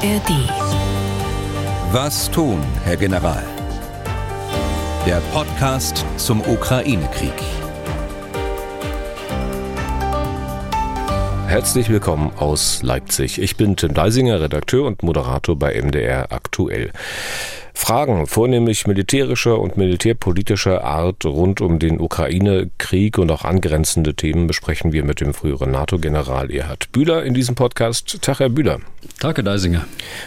ARD. Was tun, Herr General? Der Podcast zum Ukraine-Krieg. Herzlich willkommen aus Leipzig. Ich bin Tim Deisinger, Redakteur und Moderator bei MDR Aktuell. Fragen vornehmlich militärischer und militärpolitischer Art rund um den Ukraine-Krieg und auch angrenzende Themen besprechen wir mit dem früheren NATO-General Erhard Bühler in diesem Podcast. Tag, Herr Bühler. Tag, Herr Deisinger.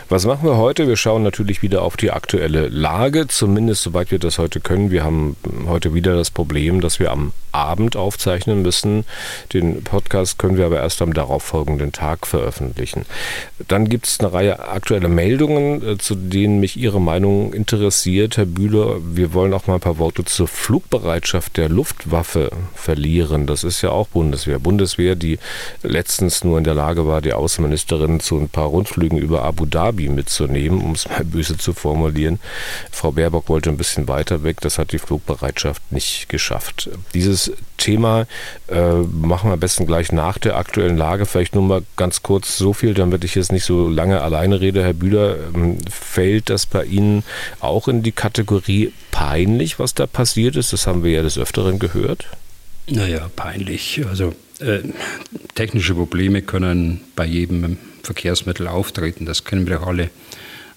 Was machen wir heute? Wir schauen natürlich wieder auf die aktuelle Lage, zumindest soweit wir das heute können. Wir haben heute wieder das Problem, dass wir am Abend aufzeichnen müssen. Den Podcast können wir aber erst am darauffolgenden Tag veröffentlichen. Dann gibt es eine Reihe aktueller Meldungen, äh, zu denen mich Ihre Meinung interessiert, Herr Bühler. Wir wollen auch mal ein paar Worte zur Flugbereitschaft der Luftwaffe verlieren. Das ist ja auch Bundeswehr. Bundeswehr, die letztens nur in der Lage war, die Außenministerin zu ein paar Rundflügen über Abu Dhabi mitzunehmen, um es mal böse zu formulieren. Frau Baerbock wollte ein bisschen weiter weg. Das hat die Flugbereitschaft nicht geschafft. Dieses Thema äh, machen wir am besten gleich nach der aktuellen Lage. Vielleicht nur mal ganz kurz so viel, damit ich jetzt nicht so lange alleine rede. Herr Bühler, ähm, fällt das bei Ihnen auch in die Kategorie peinlich, was da passiert ist? Das haben wir ja des Öfteren gehört. Naja, peinlich. Also äh, technische Probleme können bei jedem Verkehrsmittel auftreten. Das kennen wir doch alle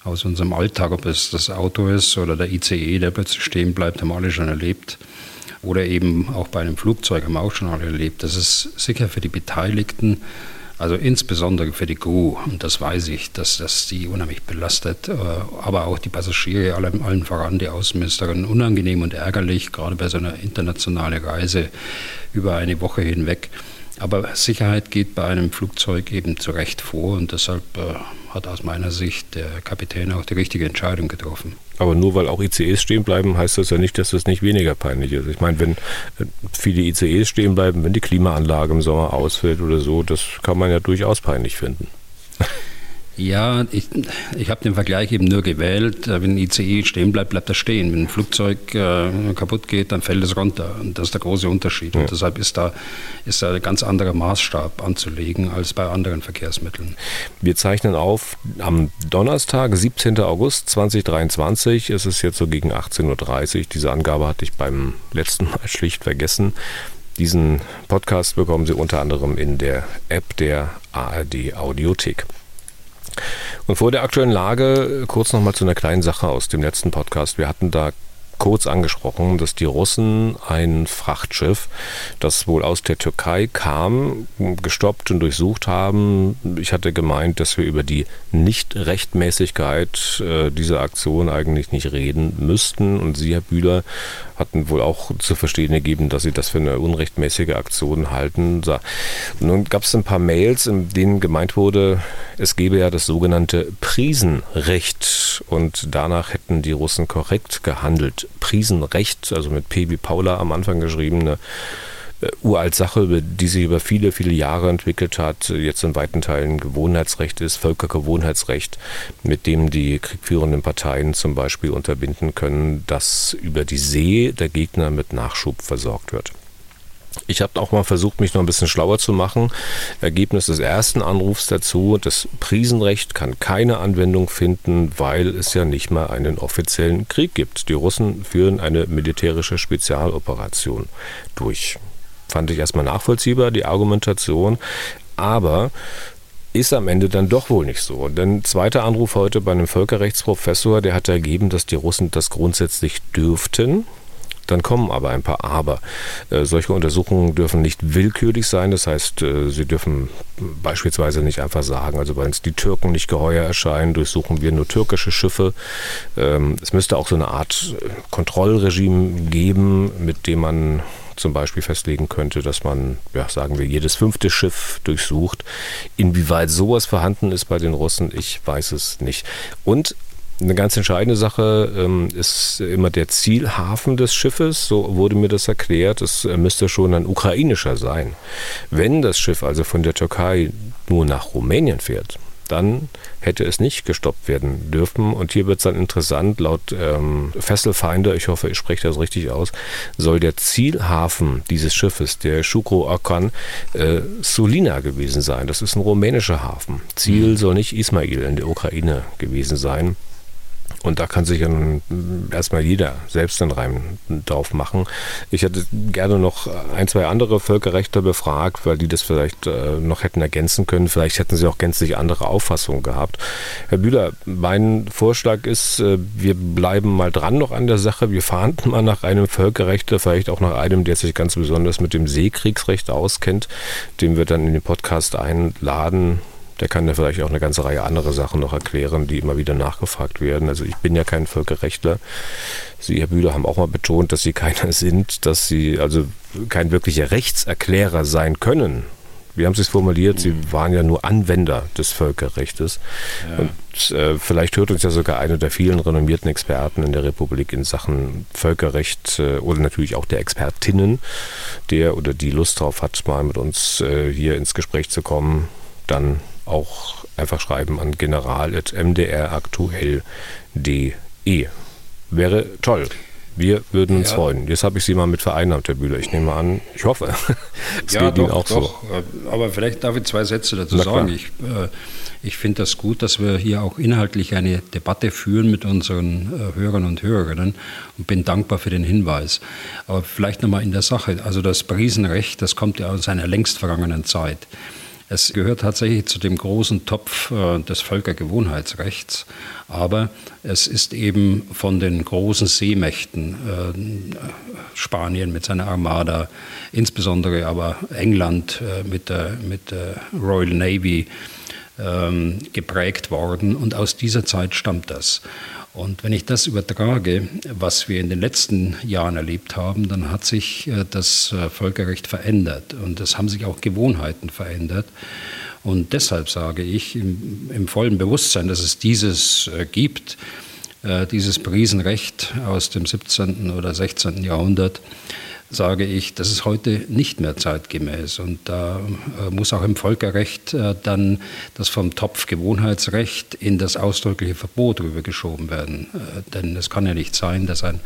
aus unserem Alltag, ob es das Auto ist oder der ICE, der plötzlich stehen bleibt, haben alle schon erlebt. Oder eben auch bei einem Flugzeug haben wir auch schon alle erlebt. Das ist sicher für die Beteiligten also insbesondere für die Crew, und das weiß ich, dass das die unheimlich belastet, äh, aber auch die Passagiere, allen, allen voran die Außenministerin, unangenehm und ärgerlich, gerade bei so einer internationalen Reise über eine Woche hinweg. Aber Sicherheit geht bei einem Flugzeug eben zu Recht vor und deshalb äh, hat aus meiner Sicht der Kapitän auch die richtige Entscheidung getroffen. Aber nur weil auch ICEs stehen bleiben, heißt das ja nicht, dass das nicht weniger peinlich ist. Ich meine, wenn äh, viele ICEs stehen bleiben, wenn die Klimaanlage im Sommer ausfällt oder so, das kann man ja durchaus peinlich finden. Ja, ich, ich habe den Vergleich eben nur gewählt. Äh, wenn ein ICE stehen bleibt, bleibt er stehen. Wenn ein Flugzeug äh, kaputt geht, dann fällt es runter. Und das ist der große Unterschied. Ja. Und deshalb ist da, ist da ein ganz anderer Maßstab anzulegen als bei anderen Verkehrsmitteln. Wir zeichnen auf am Donnerstag, 17. August 2023. Es ist jetzt so gegen 18.30 Uhr. Diese Angabe hatte ich beim letzten Mal schlicht vergessen. Diesen Podcast bekommen Sie unter anderem in der App der ARD Audiothek. Und vor der aktuellen Lage kurz nochmal zu einer kleinen Sache aus dem letzten Podcast. Wir hatten da kurz angesprochen, dass die Russen ein Frachtschiff, das wohl aus der Türkei kam, gestoppt und durchsucht haben. Ich hatte gemeint, dass wir über die Nichtrechtmäßigkeit äh, dieser Aktion eigentlich nicht reden müssten. Und Sie, Herr Bühler, hatten wohl auch zu verstehen gegeben, dass Sie das für eine unrechtmäßige Aktion halten. Nun gab es ein paar Mails, in denen gemeint wurde, es gebe ja das sogenannte Prisenrecht und danach hätten die Russen korrekt gehandelt. Prisenrecht, also mit P wie Paula am Anfang geschrieben, eine äh, uralt Sache, die sich über viele, viele Jahre entwickelt hat, jetzt in weiten Teilen Gewohnheitsrecht ist, Völkergewohnheitsrecht, mit dem die kriegführenden Parteien zum Beispiel unterbinden können, dass über die See der Gegner mit Nachschub versorgt wird. Ich habe auch mal versucht, mich noch ein bisschen schlauer zu machen. Ergebnis des ersten Anrufs dazu, das Prisenrecht kann keine Anwendung finden, weil es ja nicht mal einen offiziellen Krieg gibt. Die Russen führen eine militärische Spezialoperation durch. Fand ich erstmal nachvollziehbar, die Argumentation. Aber ist am Ende dann doch wohl nicht so. Denn zweiter Anruf heute bei einem Völkerrechtsprofessor, der hat ergeben, dass die Russen das grundsätzlich dürften. Dann kommen aber ein paar Aber. Äh, solche Untersuchungen dürfen nicht willkürlich sein. Das heißt, äh, sie dürfen beispielsweise nicht einfach sagen, also wenn uns die Türken nicht geheuer erscheinen, durchsuchen wir nur türkische Schiffe. Ähm, es müsste auch so eine Art äh, Kontrollregime geben, mit dem man zum Beispiel festlegen könnte, dass man, ja, sagen wir, jedes fünfte Schiff durchsucht. Inwieweit sowas vorhanden ist bei den Russen, ich weiß es nicht. Und eine ganz entscheidende Sache ähm, ist immer der Zielhafen des Schiffes, so wurde mir das erklärt. Es äh, müsste schon ein ukrainischer sein. Wenn das Schiff also von der Türkei nur nach Rumänien fährt, dann hätte es nicht gestoppt werden dürfen. Und hier wird es dann interessant, laut ähm, Fesselfinder, ich hoffe, ich spreche das richtig aus, soll der Zielhafen dieses Schiffes, der Shukro Akan, äh, Sulina gewesen sein. Das ist ein rumänischer Hafen. Ziel mhm. soll nicht Ismail in der Ukraine gewesen sein. Und da kann sich dann erstmal jeder selbst einen Reim drauf machen. Ich hätte gerne noch ein, zwei andere Völkerrechte befragt, weil die das vielleicht äh, noch hätten ergänzen können. Vielleicht hätten sie auch gänzlich andere Auffassungen gehabt. Herr Bühler, mein Vorschlag ist, äh, wir bleiben mal dran noch an der Sache. Wir fahnden mal nach einem Völkerrecht, vielleicht auch nach einem, der sich ganz besonders mit dem Seekriegsrecht auskennt, den wir dann in den Podcast einladen der kann ja vielleicht auch eine ganze Reihe andere Sachen noch erklären, die immer wieder nachgefragt werden. Also ich bin ja kein Völkerrechtler. Sie, Herr Bühler, haben auch mal betont, dass Sie keiner sind, dass Sie also kein wirklicher Rechtserklärer sein können. Wie haben Sie es formuliert? Sie waren ja nur Anwender des Völkerrechts. Ja. Und äh, vielleicht hört uns ja sogar einer der vielen renommierten Experten in der Republik in Sachen Völkerrecht äh, oder natürlich auch der Expertinnen, der oder die Lust drauf hat, mal mit uns äh, hier ins Gespräch zu kommen. Dann auch einfach schreiben an general.mdraktuell.de. Wäre toll. Wir würden uns ja. freuen. Jetzt habe ich Sie mal mit vereinnahmt, Herr Bühler. Ich nehme an, ich hoffe, es ja, geht doch, Ihnen auch doch. so. Aber vielleicht darf ich zwei Sätze dazu Na sagen. Klar. Ich, äh, ich finde das gut, dass wir hier auch inhaltlich eine Debatte führen mit unseren äh, Hörern und Hörerinnen und bin dankbar für den Hinweis. Aber vielleicht nochmal in der Sache. Also das Brisenrecht, das kommt ja aus einer längst vergangenen Zeit. Es gehört tatsächlich zu dem großen Topf äh, des Völkergewohnheitsrechts, aber es ist eben von den großen Seemächten, äh, Spanien mit seiner Armada, insbesondere aber England äh, mit der, mit der Royal Navy, ähm, geprägt worden und aus dieser Zeit stammt das. Und wenn ich das übertrage, was wir in den letzten Jahren erlebt haben, dann hat sich äh, das äh, Völkerrecht verändert und es haben sich auch Gewohnheiten verändert. Und deshalb sage ich im, im vollen Bewusstsein, dass es dieses äh, gibt, dieses Brisenrecht aus dem 17. oder 16. Jahrhundert, sage ich, das ist heute nicht mehr zeitgemäß. Und da äh, muss auch im Völkerrecht äh, dann das vom Topf Gewohnheitsrecht in das ausdrückliche Verbot rübergeschoben werden. Äh, denn es kann ja nicht sein, dass ein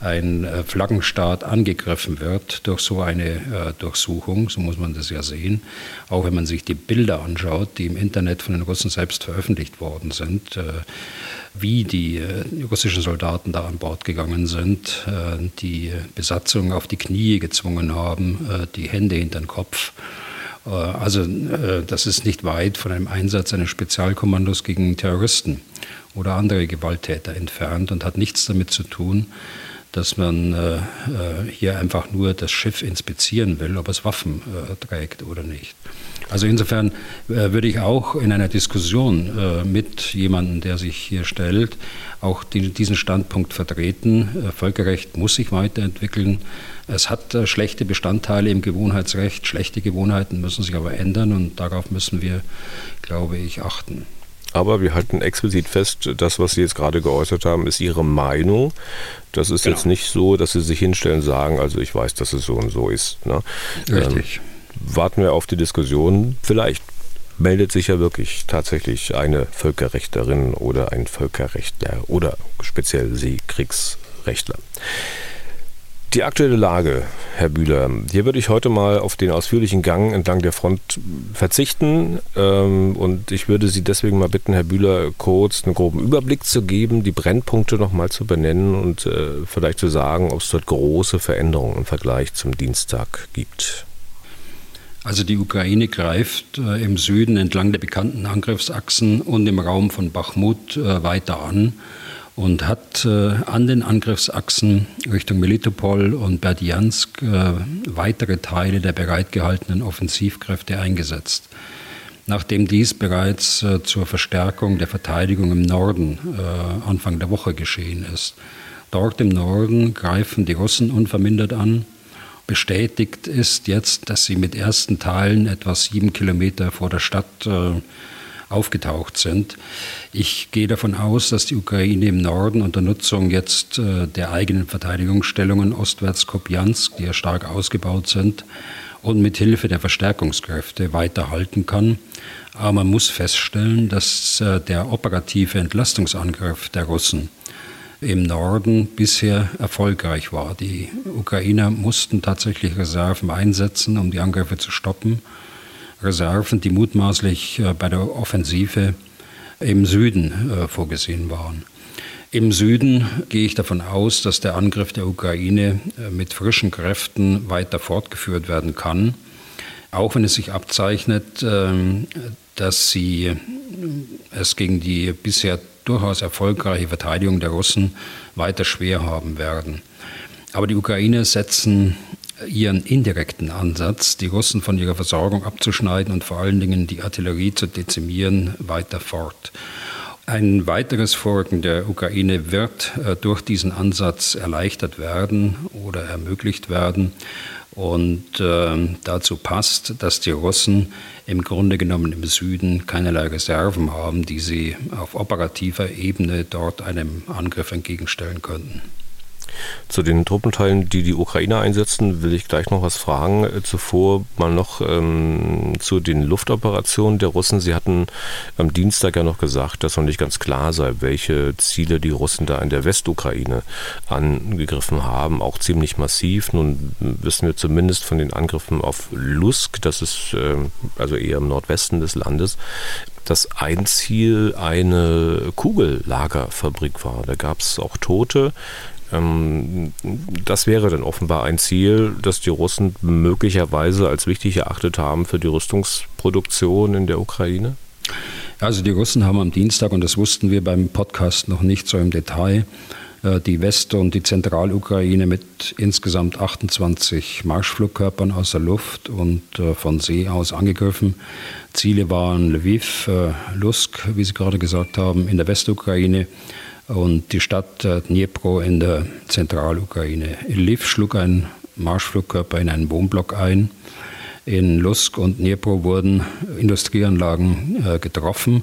ein Flaggenstaat angegriffen wird durch so eine Durchsuchung, so muss man das ja sehen. Auch wenn man sich die Bilder anschaut, die im Internet von den Russen selbst veröffentlicht worden sind, wie die äh, russischen Soldaten da an Bord gegangen sind, äh, die Besatzung auf die Knie gezwungen haben, äh, die Hände hinter den Kopf. Also das ist nicht weit von einem Einsatz eines Spezialkommandos gegen Terroristen oder andere Gewalttäter entfernt und hat nichts damit zu tun, dass man hier einfach nur das Schiff inspizieren will, ob es Waffen trägt oder nicht. Also insofern äh, würde ich auch in einer Diskussion äh, mit jemandem, der sich hier stellt, auch die, diesen Standpunkt vertreten. Äh, Völkerrecht muss sich weiterentwickeln. Es hat äh, schlechte Bestandteile im Gewohnheitsrecht. Schlechte Gewohnheiten müssen sich aber ändern und darauf müssen wir, glaube ich, achten. Aber wir halten explizit fest, das, was Sie jetzt gerade geäußert haben, ist Ihre Meinung. Das ist genau. jetzt nicht so, dass Sie sich hinstellen und sagen, also ich weiß, dass es so und so ist. Ne? Richtig. Ähm, warten wir auf die Diskussion. Vielleicht meldet sich ja wirklich tatsächlich eine Völkerrechterin oder ein Völkerrechtler oder speziell Sie Kriegsrechtler. Die aktuelle Lage, Herr Bühler, hier würde ich heute mal auf den ausführlichen Gang entlang der Front verzichten ähm, und ich würde Sie deswegen mal bitten, Herr Bühler, kurz einen groben Überblick zu geben, die Brennpunkte nochmal zu benennen und äh, vielleicht zu sagen, ob es dort große Veränderungen im Vergleich zum Dienstag gibt. Also die Ukraine greift äh, im Süden entlang der bekannten Angriffsachsen und im Raum von Bachmut äh, weiter an und hat äh, an den Angriffsachsen Richtung Melitopol und Berdiansk äh, weitere Teile der bereitgehaltenen Offensivkräfte eingesetzt. Nachdem dies bereits äh, zur Verstärkung der Verteidigung im Norden äh, Anfang der Woche geschehen ist. Dort im Norden greifen die Russen unvermindert an bestätigt ist jetzt, dass sie mit ersten Teilen etwa sieben Kilometer vor der Stadt äh, aufgetaucht sind. Ich gehe davon aus, dass die Ukraine im Norden unter Nutzung jetzt äh, der eigenen Verteidigungsstellungen ostwärts Kopjansk, die ja stark ausgebaut sind, und mit Hilfe der Verstärkungskräfte weiterhalten kann. Aber man muss feststellen, dass äh, der operative Entlastungsangriff der Russen im Norden bisher erfolgreich war. Die Ukrainer mussten tatsächlich Reserven einsetzen, um die Angriffe zu stoppen. Reserven, die mutmaßlich äh, bei der Offensive im Süden äh, vorgesehen waren. Im Süden gehe ich davon aus, dass der Angriff der Ukraine äh, mit frischen Kräften weiter fortgeführt werden kann, auch wenn es sich abzeichnet, ähm, dass sie es gegen die bisher durchaus erfolgreiche Verteidigung der Russen weiter schwer haben werden. Aber die Ukrainer setzen ihren indirekten Ansatz, die Russen von ihrer Versorgung abzuschneiden und vor allen Dingen die Artillerie zu dezimieren, weiter fort. Ein weiteres Vorrücken der Ukraine wird äh, durch diesen Ansatz erleichtert werden oder ermöglicht werden. Und äh, dazu passt, dass die Russen im Grunde genommen im Süden keinerlei Reserven haben, die sie auf operativer Ebene dort einem Angriff entgegenstellen könnten. Zu den Truppenteilen, die die Ukraine einsetzen, will ich gleich noch was fragen. Äh, zuvor mal noch ähm, zu den Luftoperationen der Russen. Sie hatten am Dienstag ja noch gesagt, dass noch nicht ganz klar sei, welche Ziele die Russen da in der Westukraine angegriffen haben. Auch ziemlich massiv. Nun wissen wir zumindest von den Angriffen auf Lusk, das ist äh, also eher im Nordwesten des Landes, dass ein Ziel eine Kugellagerfabrik war. Da gab es auch Tote. Ähm, das wäre dann offenbar ein Ziel, das die Russen möglicherweise als wichtig erachtet haben für die Rüstungsproduktion in der Ukraine? Also die Russen haben am Dienstag, und das wussten wir beim Podcast noch nicht so im Detail, äh, die West- und die Zentralukraine mit insgesamt 28 Marschflugkörpern aus der Luft und äh, von See aus angegriffen. Ziele waren Lviv, äh, Lusk, wie Sie gerade gesagt haben, in der Westukraine und die Stadt äh, Dnipro in der Zentralukraine. In Lviv schlug ein Marschflugkörper in einen Wohnblock ein. In Lusk und Dnipro wurden Industrieanlagen äh, getroffen.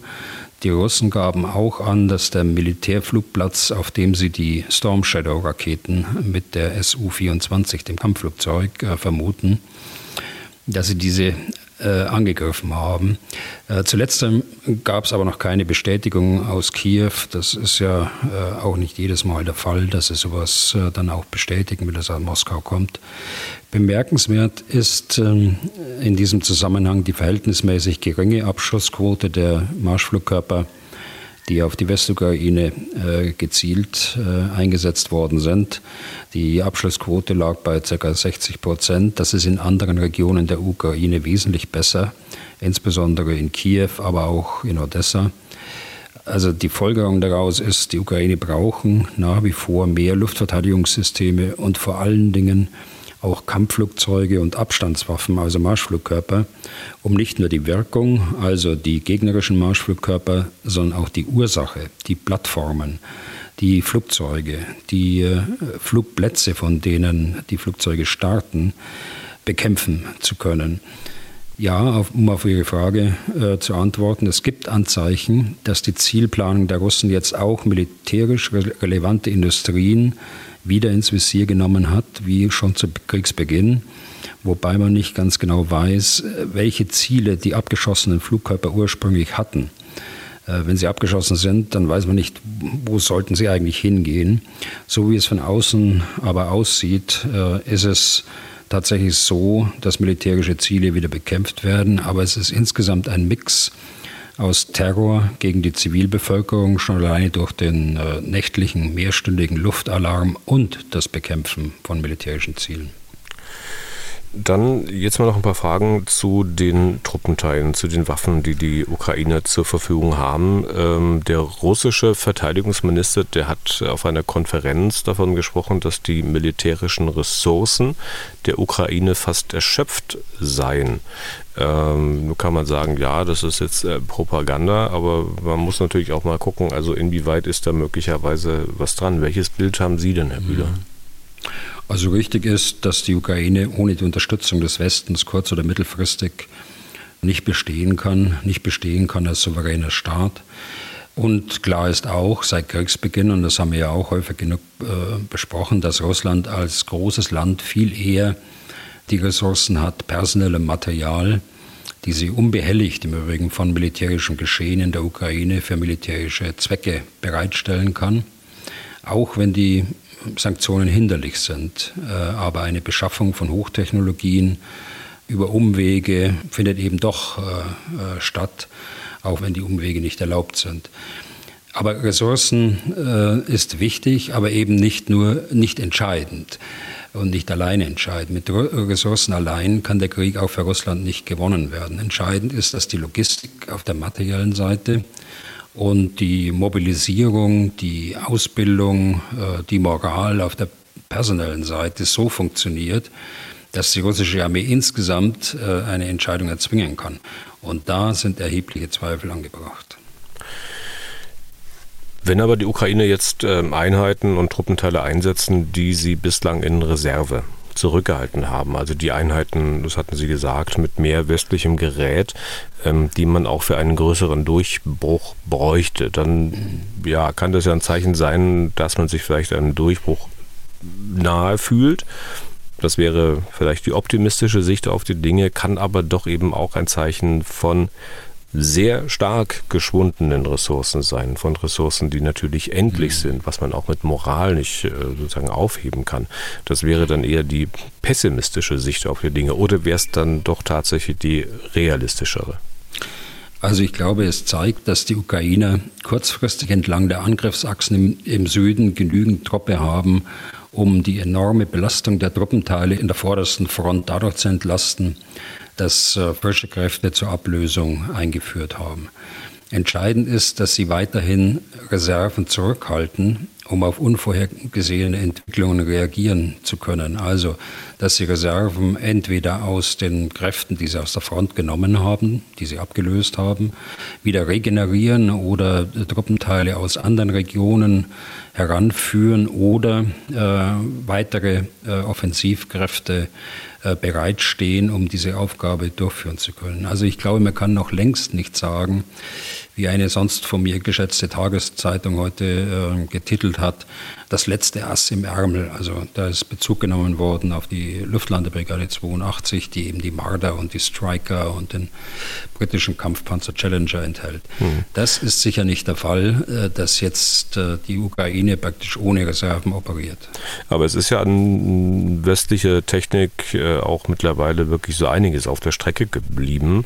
Die Russen gaben auch an, dass der Militärflugplatz, auf dem sie die Storm Shadow Raketen mit der Su-24, dem Kampfflugzeug, äh, vermuten, dass sie diese äh, angegriffen haben. Äh, zuletzt gab es aber noch keine Bestätigung aus Kiew. Das ist ja äh, auch nicht jedes Mal der Fall, dass sie sowas dann auch bestätigen, wenn es aus Moskau kommt. Bemerkenswert ist ähm, in diesem Zusammenhang die verhältnismäßig geringe Abschussquote der Marschflugkörper die auf die Westukraine äh, gezielt äh, eingesetzt worden sind. Die Abschlussquote lag bei ca. 60 Prozent. Das ist in anderen Regionen der Ukraine wesentlich besser, insbesondere in Kiew, aber auch in Odessa. Also die Folgerung daraus ist, die Ukraine brauchen nach wie vor mehr Luftverteidigungssysteme und vor allen Dingen auch Kampfflugzeuge und Abstandswaffen, also Marschflugkörper, um nicht nur die Wirkung, also die gegnerischen Marschflugkörper, sondern auch die Ursache, die Plattformen, die Flugzeuge, die äh, Flugplätze, von denen die Flugzeuge starten, bekämpfen zu können. Ja, um auf Ihre Frage äh, zu antworten, es gibt Anzeichen, dass die Zielplanung der Russen jetzt auch militärisch relevante Industrien wieder ins Visier genommen hat, wie schon zu Kriegsbeginn, wobei man nicht ganz genau weiß, welche Ziele die abgeschossenen Flugkörper ursprünglich hatten. Äh, wenn sie abgeschossen sind, dann weiß man nicht, wo sollten sie eigentlich hingehen. So wie es von außen aber aussieht, äh, ist es tatsächlich so, dass militärische Ziele wieder bekämpft werden, aber es ist insgesamt ein Mix aus Terror gegen die Zivilbevölkerung schon alleine durch den äh, nächtlichen mehrstündigen Luftalarm und das Bekämpfen von militärischen Zielen. Dann jetzt mal noch ein paar Fragen zu den Truppenteilen, zu den Waffen, die die Ukrainer zur Verfügung haben. Ähm, der russische Verteidigungsminister, der hat auf einer Konferenz davon gesprochen, dass die militärischen Ressourcen der Ukraine fast erschöpft seien. Ähm, nun kann man sagen, ja, das ist jetzt äh, Propaganda, aber man muss natürlich auch mal gucken, also inwieweit ist da möglicherweise was dran. Welches Bild haben Sie denn, Herr Bühler? Mhm. Also richtig ist, dass die Ukraine ohne die Unterstützung des Westens kurz- oder mittelfristig nicht bestehen kann, nicht bestehen kann als souveräner Staat. Und klar ist auch seit Kriegsbeginn, und das haben wir ja auch häufig genug äh, besprochen, dass Russland als großes Land viel eher die Ressourcen hat, personelle Material, die sie unbehelligt im Übrigen von militärischem Geschehen in der Ukraine für militärische Zwecke bereitstellen kann, auch wenn die Sanktionen hinderlich sind. Äh, aber eine Beschaffung von Hochtechnologien über Umwege findet eben doch äh, äh, statt, auch wenn die Umwege nicht erlaubt sind. Aber Ressourcen ist wichtig, aber eben nicht nur nicht entscheidend und nicht alleine entscheiden. Mit Ressourcen allein kann der Krieg auch für Russland nicht gewonnen werden. Entscheidend ist, dass die Logistik auf der materiellen Seite und die Mobilisierung, die Ausbildung, äh, die Moral auf der personellen Seite so funktioniert, dass die russische Armee insgesamt äh, eine Entscheidung erzwingen kann. Und da sind erhebliche Zweifel angebracht. Wenn aber die Ukraine jetzt ähm, Einheiten und Truppenteile einsetzen, die sie bislang in Reserve zurückgehalten haben, also die Einheiten, das hatten Sie gesagt, mit mehr westlichem Gerät, ähm, die man auch für einen größeren Durchbruch bräuchte, dann ja, kann das ja ein Zeichen sein, dass man sich vielleicht einen Durchbruch nahe fühlt. Das wäre vielleicht die optimistische Sicht auf die Dinge, kann aber doch eben auch ein Zeichen von sehr stark geschwundenen Ressourcen sein, von Ressourcen, die natürlich endlich mhm. sind, was man auch mit Moral nicht äh, sozusagen aufheben kann. Das wäre dann eher die pessimistische Sicht auf die Dinge oder wäre es dann doch tatsächlich die realistischere? Also ich glaube, es zeigt, dass die Ukrainer kurzfristig entlang der Angriffsachsen im, im Süden genügend Truppe haben, um die enorme Belastung der Truppenteile in der vordersten Front dadurch zu entlasten, dass äh, frische Kräfte zur Ablösung eingeführt haben. Entscheidend ist, dass sie weiterhin Reserven zurückhalten, um auf unvorhergesehene Entwicklungen reagieren zu können. Also, dass sie Reserven entweder aus den Kräften, die sie aus der Front genommen haben, die sie abgelöst haben, wieder regenerieren oder Truppenteile aus anderen Regionen heranführen oder äh, weitere äh, Offensivkräfte bereitstehen, um diese Aufgabe durchführen zu können. Also ich glaube, man kann noch längst nicht sagen, wie eine sonst von mir geschätzte Tageszeitung heute äh, getitelt hat, das letzte Ass im Ärmel. Also da ist Bezug genommen worden auf die Luftlandebrigade 82, die eben die Marder und die Striker und den britischen Kampfpanzer Challenger enthält. Mhm. Das ist sicher nicht der Fall, äh, dass jetzt äh, die Ukraine praktisch ohne Reserven operiert. Aber es ist ja an westliche Technik äh, auch mittlerweile wirklich so einiges auf der Strecke geblieben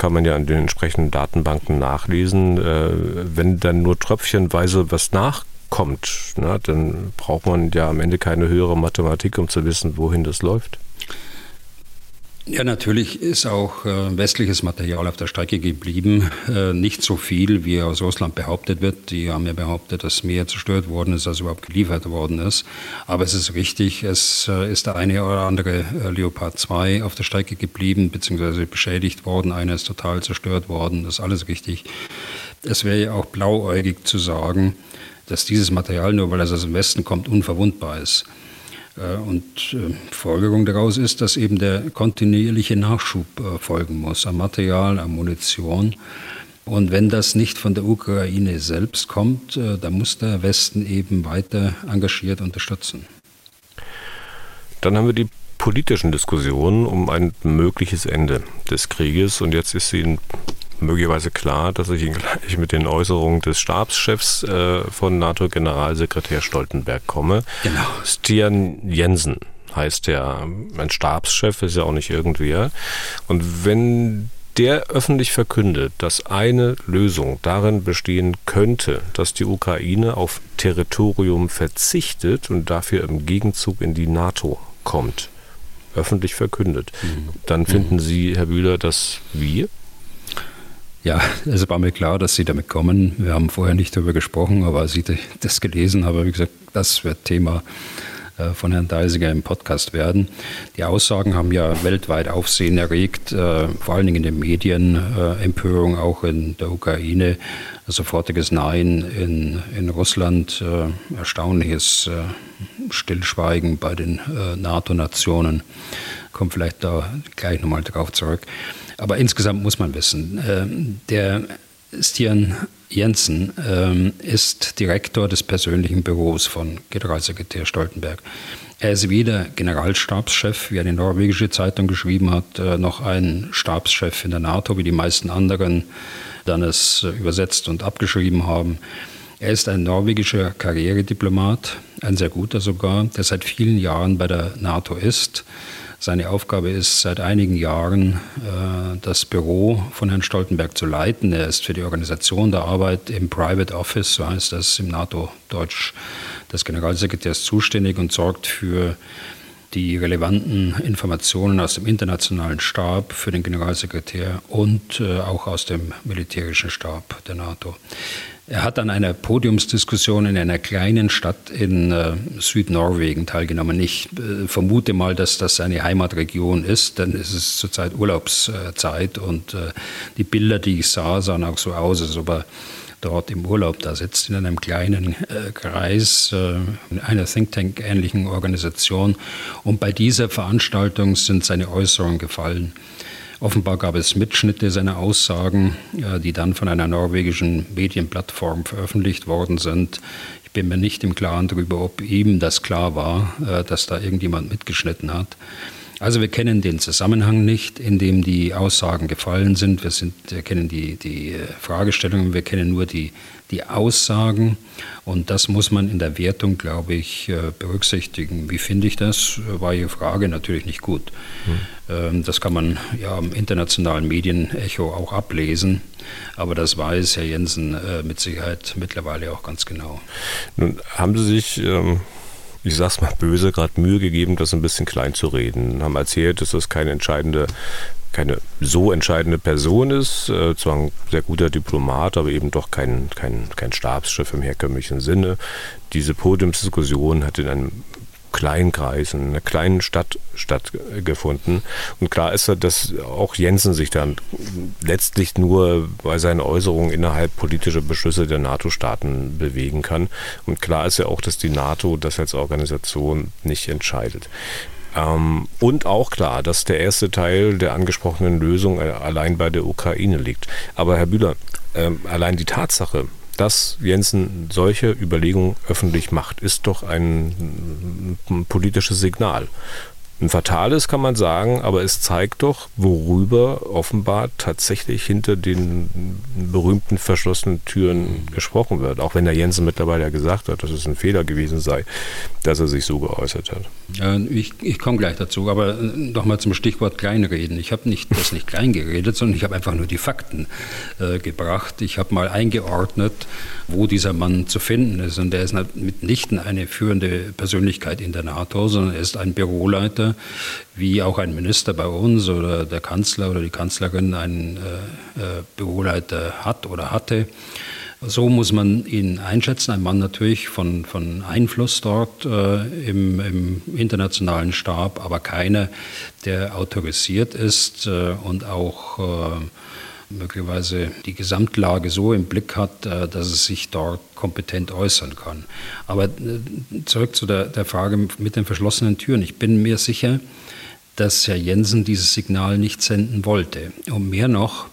kann man ja an den entsprechenden Datenbanken nachlesen. wenn dann nur tröpfchenweise was nach kommt, na, dann braucht man ja am Ende keine höhere Mathematik, um zu wissen, wohin das läuft. Ja, natürlich ist auch äh, westliches Material auf der Strecke geblieben. Äh, nicht so viel, wie aus Russland behauptet wird. Die haben ja behauptet, dass mehr zerstört worden ist, als überhaupt geliefert worden ist. Aber es ist richtig, es äh, ist der eine oder andere Leopard 2 auf der Strecke geblieben, beziehungsweise beschädigt worden. Einer ist total zerstört worden. Das ist alles richtig. Es wäre ja auch blauäugig zu sagen, dass dieses Material, nur weil es aus dem Westen kommt, unverwundbar ist. Äh, und äh, Folgerung daraus ist, dass eben der kontinuierliche Nachschub äh, folgen muss an Material, an Munition. Und wenn das nicht von der Ukraine selbst kommt, dann muss der Westen eben weiter engagiert unterstützen. Dann haben wir die politischen Diskussionen um ein mögliches Ende des Krieges. Und jetzt ist Ihnen möglicherweise klar, dass ich ihn gleich mit den Äußerungen des Stabschefs äh, von NATO-Generalsekretär Stoltenberg komme. Genau. Stian Jensen heißt er. Ein Stabschef ist ja auch nicht irgendwer. Und wenn der öffentlich verkündet, dass eine Lösung darin bestehen könnte, dass die Ukraine auf Territorium verzichtet und dafür im Gegenzug in die NATO kommt, öffentlich verkündet, mhm. dann finden mhm. Sie, Herr Bühler, dass wir ja, es war mir klar, dass Sie damit kommen. Wir haben vorher nicht darüber gesprochen, aber als ich das gelesen habe, wie gesagt, das wird Thema äh, von Herrn Deisiger im Podcast werden. Die Aussagen haben ja weltweit Aufsehen erregt, äh, vor allen Dingen in den Medien, äh, Empörung auch in der Ukraine, sofortiges Nein in, in Russland, erstaunliches Stillschweigen bei den NATO-Nationen. Kommt vielleicht da gleich nochmal drauf zurück. Aber insgesamt muss man wissen, äh, der Stian Jensen ähm, ist Direktor des persönlichen Büros von Generalsekretär Stoltenberg. Er ist weder Generalstabschef, wie eine norwegische Zeitung geschrieben hat, äh, noch ein Stabschef in der NATO, wie die meisten anderen dann es äh, übersetzt und abgeschrieben haben. Er ist ein norwegischer Karrierediplomat, ein sehr guter sogar, der seit vielen Jahren bei der NATO ist seine Aufgabe ist seit einigen Jahren, äh, das Büro von Herrn Stoltenberg zu leiten. Er ist für die Organisation der Arbeit im Private Office, so heißt das im NATO-Deutsch, des Generalsekretärs zuständig und sorgt für die relevanten Informationen aus dem internationalen Stab für den Generalsekretär und äh, auch aus dem militärischen Stab der NATO. Er hat an einer Podiumsdiskussion in einer kleinen Stadt in äh, Südnorwegen teilgenommen. Ich äh, vermute mal, dass das seine Heimatregion ist, denn es ist zurzeit Urlaubszeit und äh, die Bilder, die ich sah, sahen auch so aus, als ob er dort im Urlaub da sitzt, in einem kleinen äh, Kreis äh, einer Think Tank-ähnlichen Organisation. Und bei dieser Veranstaltung sind seine Äußerungen gefallen. Offenbar gab es Mitschnitte seiner Aussagen, die dann von einer norwegischen Medienplattform veröffentlicht worden sind. Ich bin mir nicht im Klaren darüber, ob ihm das klar war, äh, dass da irgendjemand mitgeschnitten hat. Also wir kennen den Zusammenhang nicht, in dem die Aussagen gefallen sind. Wir, sind, wir kennen die, die äh, Fragestellungen, wir kennen nur die, die Aussagen. Und das muss man in der Wertung, glaube ich, äh, berücksichtigen. Wie finde ich das? War Ihre Frage natürlich nicht gut. Mhm. Das kann man ja im internationalen Medienecho auch ablesen. Aber das weiß Herr Jensen äh, mit Sicherheit mittlerweile auch ganz genau. Nun haben Sie sich. Ähm ich sag's mal böse, gerade Mühe gegeben, das ein bisschen klein zu reden. Haben erzählt, dass das keine entscheidende, keine so entscheidende Person ist, äh, zwar ein sehr guter Diplomat, aber eben doch kein, kein, kein Stabschef im herkömmlichen Sinne. Diese Podiumsdiskussion hat in einem kleinen Kreis, in einer kleinen Stadt stattgefunden. Und klar ist ja, dass auch Jensen sich dann letztlich nur bei seinen Äußerungen innerhalb politischer Beschlüsse der NATO-Staaten bewegen kann. Und klar ist ja auch, dass die NATO das als Organisation nicht entscheidet. Ähm, und auch klar, dass der erste Teil der angesprochenen Lösung allein bei der Ukraine liegt. Aber Herr Bühler, ähm, allein die Tatsache, dass Jensen solche Überlegungen öffentlich macht, ist doch ein, ein politisches Signal ein fatales, kann man sagen, aber es zeigt doch, worüber offenbar tatsächlich hinter den berühmten verschlossenen Türen gesprochen wird. Auch wenn der Jensen mittlerweile ja gesagt hat, dass es ein Fehler gewesen sei, dass er sich so geäußert hat. Ich, ich komme gleich dazu, aber äh, nochmal zum Stichwort Kleinreden. Ich habe nicht das nicht kleingeredet, sondern ich habe einfach nur die Fakten äh, gebracht. Ich habe mal eingeordnet, wo dieser Mann zu finden ist. Und er ist mitnichten eine führende Persönlichkeit in der NATO, sondern er ist ein Büroleiter wie auch ein Minister bei uns oder der Kanzler oder die Kanzlerin einen äh, äh, Büroleiter hat oder hatte. So muss man ihn einschätzen. Ein Mann natürlich von, von Einfluss dort äh, im, im, internationalen Stab, aber keiner, der autorisiert ist äh, und auch äh, möglicherweise die Gesamtlage so im Blick hat, äh, dass es sich dort kompetent äußern kann. Aber äh, zurück zu der, der Frage mit den verschlossenen Türen. Ich bin mir sicher, dass Herr Jensen dieses Signal nicht senden wollte. Und mehr noch,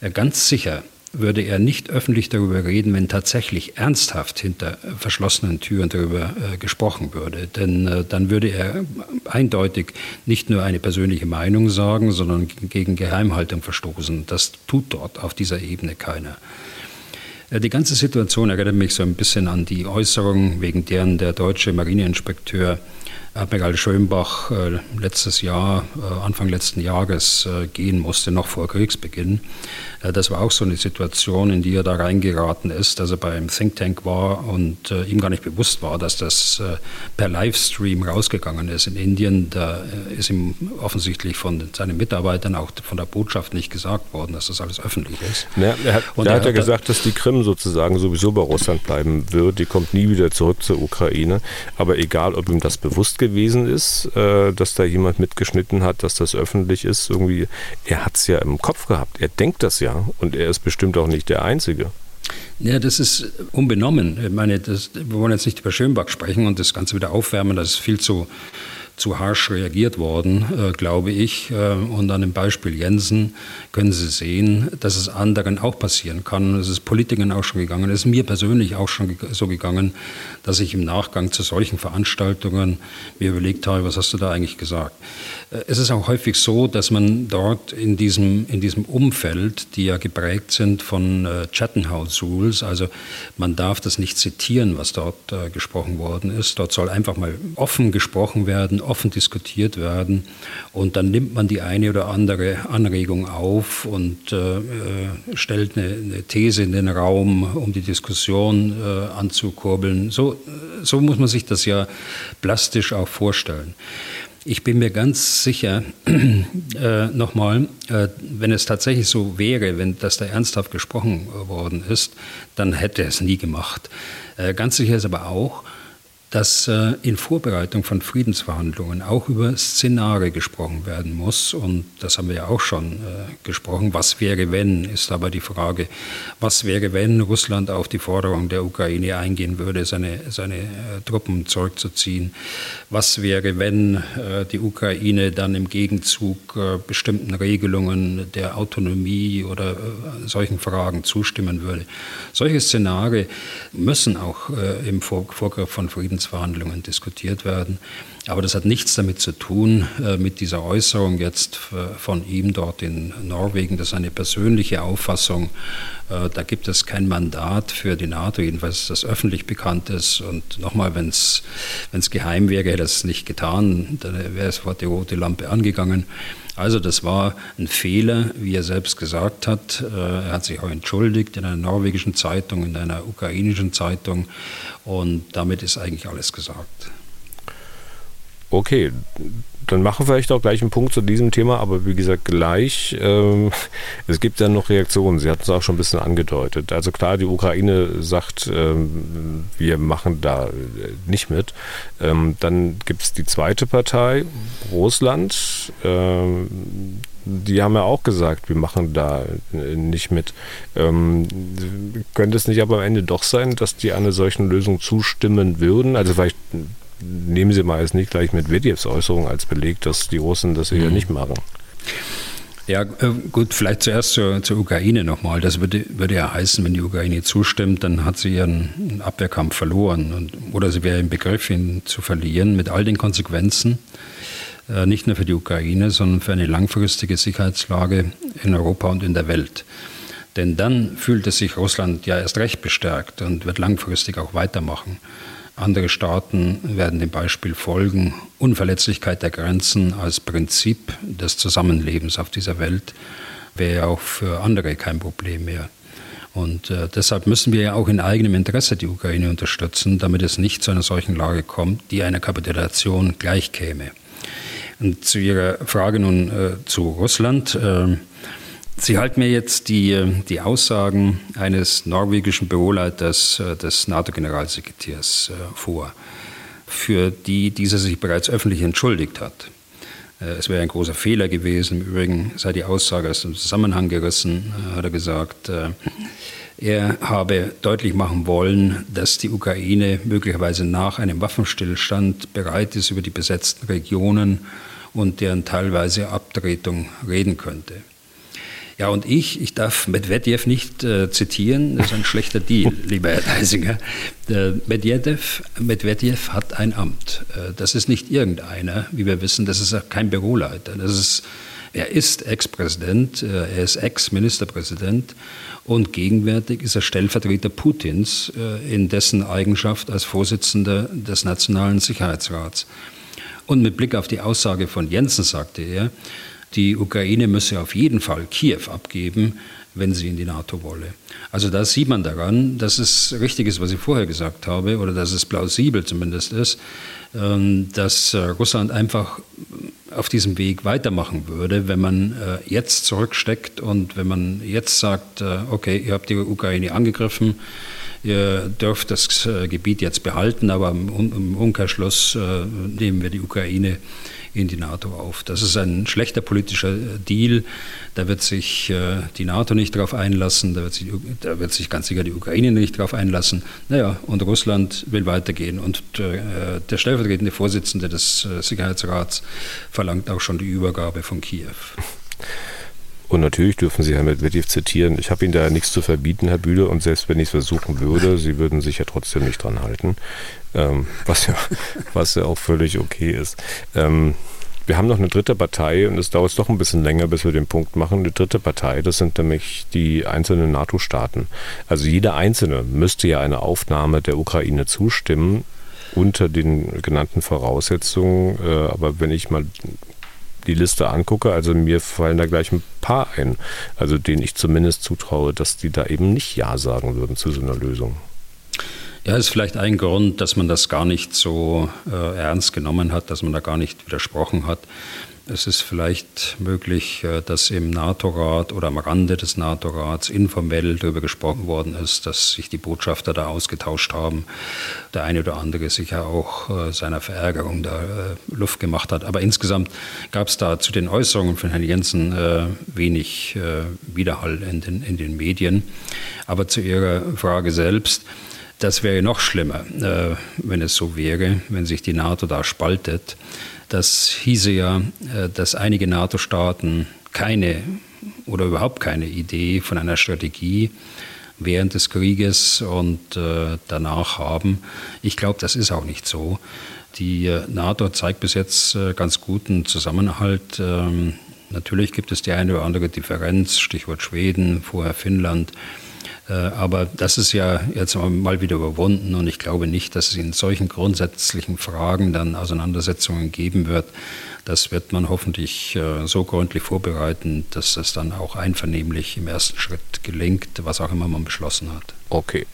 äh, ganz sicher würde er nicht öffentlich darüber reden, wenn tatsächlich ernsthaft hinter verschlossenen Türen darüber äh, gesprochen würde. Denn äh, dann würde er eindeutig nicht nur eine persönliche Meinung sagen, sondern gegen Geheimhaltung verstoßen. Das tut dort auf dieser Ebene keiner. Äh, die ganze Situation erinnert mich so ein bisschen an die Äußerung, wegen deren der deutsche Marineinspekteur Admiral Schönbach äh, letztes Jahr, äh, Anfang letzten Jahres äh, gehen musste, noch vor Kriegsbeginn. Das war auch so eine Situation, in die er da reingeraten ist, dass er beim Think Tank war und ihm gar nicht bewusst war, dass das per Livestream rausgegangen ist in Indien. Da ist ihm offensichtlich von seinen Mitarbeitern, auch von der Botschaft nicht gesagt worden, dass das alles öffentlich ist. Ja, er hat, und da hat er gesagt, dass die Krim sozusagen sowieso bei Russland bleiben wird. Die kommt nie wieder zurück zur Ukraine. Aber egal, ob ihm das bewusst gewesen ist, äh, dass da jemand mitgeschnitten hat, dass das öffentlich ist. Irgendwie, er hat es ja im Kopf gehabt. Er denkt das ja und er ist bestimmt auch nicht der Einzige. Ja, das ist unbenommen. Ich meine, das, wir wollen jetzt nicht über Schönbach sprechen und das Ganze wieder aufwärmen, das ist viel zu zu harsch reagiert worden, äh, glaube ich. Äh, und an dem Beispiel Jensen können Sie sehen, dass es anderen auch passieren kann. Es ist Politikern auch schon gegangen. Es ist mir persönlich auch schon so gegangen, dass ich im Nachgang zu solchen Veranstaltungen mir überlegt habe, was hast du da eigentlich gesagt? Äh, es ist auch häufig so, dass man dort in diesem, in diesem Umfeld, die ja geprägt sind von äh, Chatham House Rules, also man darf das nicht zitieren, was dort gesprochen worden ist. Dort soll einfach mal offen gesprochen werden, offen diskutiert werden und dann nimmt man die eine oder andere Anregung auf und äh, äh stellt eine, eine, These in den Raum, um die Diskussion äh, anzukurbeln. So, so muss man sich das ja plastisch auch vorstellen. Ich bin mir ganz sicher, äh, nochmal, äh, wenn es tatsächlich so wäre, wenn das da ernsthaft gesprochen worden ist, dann hätte er es nie gemacht. Äh, ganz sicher ist aber auch, dass äh, in Vorbereitung von Friedensverhandlungen auch über Szenare gesprochen werden muss. Und das haben wir ja auch schon äh, gesprochen. Was wäre, wenn, ist aber die Frage, was wäre, wenn Russland auf die Forderung der Ukraine eingehen würde, seine, seine äh, Truppen zurückzuziehen? Was wäre, wenn die Ukraine dann im Gegenzug bestimmten Regelungen der Autonomie oder solchen Fragen zustimmen würde? Solche Szenare müssen auch im Vorgriff von Friedensverhandlungen Friedensverhandlungen diskutiert werden. Aber das hat nichts damit zu tun, äh, mit dieser Äußerung jetzt äh, von ihm dort in Norwegen. Das ist eine persönliche Auffassung. Äh, da gibt es kein Mandat für die NATO, jedenfalls das öffentlich bekannt ist. Und nochmal, wenn es geheim wäre, hätte er es nicht getan, dann wäre sofort die rote Lampe angegangen. Also das war ein Fehler, wie er selbst gesagt hat. Er hat sich auch entschuldigt in einer norwegischen Zeitung, in einer ukrainischen Zeitung und damit ist eigentlich alles gesagt. Okay, dann machen wir vielleicht auch gleich einen Punkt zu diesem Thema, aber wie gesagt, gleich, ähm, es gibt ja noch Reaktionen. Sie hatten es auch schon ein bisschen angedeutet. Also klar, die Ukraine sagt, ähm, wir machen da nicht mit. Ähm, dann gibt es die zweite Partei, Russland. Ähm, die haben ja auch gesagt, wir machen da nicht mit. Ähm, könnte es nicht aber am Ende doch sein, dass die einer solchen Lösung zustimmen würden? Also vielleicht nehmen Sie mal jetzt nicht gleich mit Medvedevs Äußerung als Beleg, dass die Russen das eher mhm. nicht machen. Ja, äh, gut, vielleicht zuerst zur, zur Ukraine nochmal. Das würde, würde ja heißen, wenn die Ukraine zustimmt, dann hat sie ihren Abwehrkampf verloren. Und, oder sie wäre im Begriff, ihn zu verlieren, mit all den Konsequenzen, äh, nicht nur für die Ukraine, sondern für eine langfristige Sicherheitslage in Europa und in der Welt. Denn dann fühlt es sich Russland ja erst recht bestärkt und wird langfristig auch weitermachen. Andere Staaten werden dem Beispiel folgen. Unverletzlichkeit der Grenzen als Prinzip des Zusammenlebens auf dieser Welt wäre auch für andere kein Problem mehr. Und äh, deshalb müssen wir ja auch in eigenem Interesse die Ukraine unterstützen, damit es nicht zu einer solchen Lage kommt, die einer Kapitulation gleichkäme. Und zu Ihrer Frage nun äh, zu Russland. Äh, Sie halten mir jetzt die, äh, die Aussagen eines norwegischen Büroleiters äh, des NATO-Generalsekretärs äh, vor, für die dieser sich bereits öffentlich entschuldigt hat. Es wäre ein großer Fehler gewesen. Im Übrigen sei die Aussage aus dem Zusammenhang gerissen, hat er gesagt. Er habe deutlich machen wollen, dass die Ukraine möglicherweise nach einem Waffenstillstand bereit ist, über die besetzten Regionen und deren teilweise Abtretung reden könnte. Ja, und ich, ich darf Medvedev nicht äh, zitieren, das ist ein schlechter Deal, lieber Herr Deisinger. Äh, Medvedev, Medvedev hat ein Amt. Äh, das ist nicht irgendeiner, wie wir wissen, das ist auch kein Büroleiter. Das ist, er ist Ex-Präsident, äh, er ist Ex-Ministerpräsident und gegenwärtig ist er Stellvertreter Putins in dessen Eigenschaft als Vorsitzender des Nationalen Sicherheitsrats. Und mit Blick auf die Aussage von Jensen sagte er, die Ukraine müsse auf jeden Fall Kiew abgeben, wenn sie in die NATO wolle. Also da sieht man daran, dass es richtig ist, was ich vorher gesagt habe, oder dass es plausibel zumindest ist, ähm, dass äh, Russland einfach auf diesem Weg weitermachen würde, wenn man äh, jetzt zurücksteckt und wenn man jetzt sagt, äh, okay, ihr habt die Ukraine angegriffen, ihr dürft das Gebiet jetzt behalten, aber im Umkehrschluss nehmen wir die Ukraine in die NATO auf. Das ist ein schlechter politischer Deal. Da wird sich die NATO nicht darauf einlassen, da wird, sich, da wird sich ganz sicher die Ukraine nicht darauf einlassen. Naja, und Russland will weitergehen. Und der stellvertretende Vorsitzende des Sicherheitsrats verlangt auch schon die Übergabe von Kiew. Und natürlich dürfen Sie Herrn Medvedev zitieren. Ich habe Ihnen da nichts zu verbieten, Herr Bühler, und selbst wenn ich es versuchen würde, Sie würden sich ja trotzdem nicht dran halten, ähm, was, ja, was ja auch völlig okay ist. Ähm, wir haben noch eine dritte Partei und es dauert doch ein bisschen länger, bis wir den Punkt machen. Die dritte Partei, das sind nämlich die einzelnen NATO-Staaten. Also jeder Einzelne müsste ja eine Aufnahme der Ukraine zustimmen unter den genannten Voraussetzungen. Äh, aber wenn ich mal die Liste angucke, also mir fallen da gleich ein paar ein, also denen ich zumindest zutraue, dass die da eben nicht Ja sagen würden zu so einer Lösung. Ja, ist vielleicht ein Grund, dass man das gar nicht so äh, ernst genommen hat, dass man da gar nicht widersprochen hat. Es ist vielleicht möglich, äh, dass im NATO-Rat oder am Rande des NATO-Rats informell darüber gesprochen worden ist, dass sich die Botschafter da ausgetauscht haben. Der eine oder andere sicher auch äh, seiner Verärgerung da äh, Luft gemacht hat. Aber insgesamt gab es da zu den Äußerungen von Herrn Jensen wenig Widerhall in den, in den Medien. Aber zu Ihrer Frage selbst. Das wäre noch schlimmer, wenn es so wäre, wenn sich die NATO da spaltet. Das hieße ja, äh, dass einige NATO-Staaten keine oder überhaupt keine Idee von einer Strategie während des Krieges und äh, danach haben. Ich glaube, das ist auch nicht so. Die äh, NATO zeigt bis jetzt ganz guten Zusammenhalt. Ähm, natürlich gibt es die eine oder andere Differenz, Stichwort Schweden, vorher Finnland. Äh, aber das ist ja jetzt mal wieder überwunden und ich glaube nicht, dass es in solchen grundsätzlichen Fragen dann Auseinandersetzungen geben wird. Das wird man hoffentlich äh, so gründlich vorbereiten, dass es dann auch einvernehmlich im ersten Schritt gelingt, was auch immer man beschlossen hat. Okay,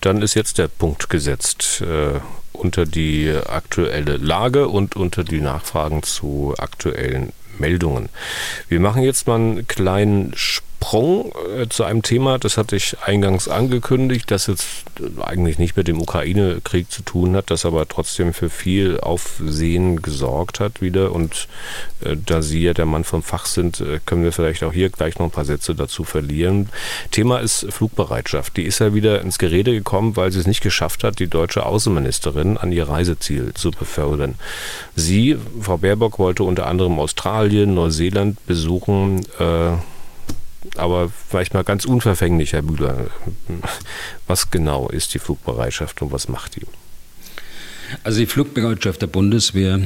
dann ist jetzt der Punkt gesetzt äh, unter die aktuelle Lage und unter die Nachfragen zu aktuellen Meldungen. Wir machen jetzt mal einen kleinen Sprung Sprung äh, zu einem Thema, das hatte ich eingangs angekündigt, das jetzt eigentlich nicht mit dem Ukraine-Krieg zu tun hat, das aber trotzdem für viel Aufsehen gesorgt hat wieder. Und äh, da Sie ja der Mann vom Fach sind, äh, können wir vielleicht auch hier gleich noch ein paar Sätze dazu verlieren. Thema ist Flugbereitschaft. Die ist ja wieder ins Gerede gekommen, weil sie es nicht geschafft hat, die deutsche Außenministerin an ihr Reiseziel zu befördern. Sie, Frau Baerbock, wollte unter anderem Australien, Neuseeland besuchen. Äh, aber vielleicht mal ganz unverfänglich, Herr Bühler, was genau ist die Flugbereitschaft und was macht die? Also die Flugbereitschaft der Bundeswehr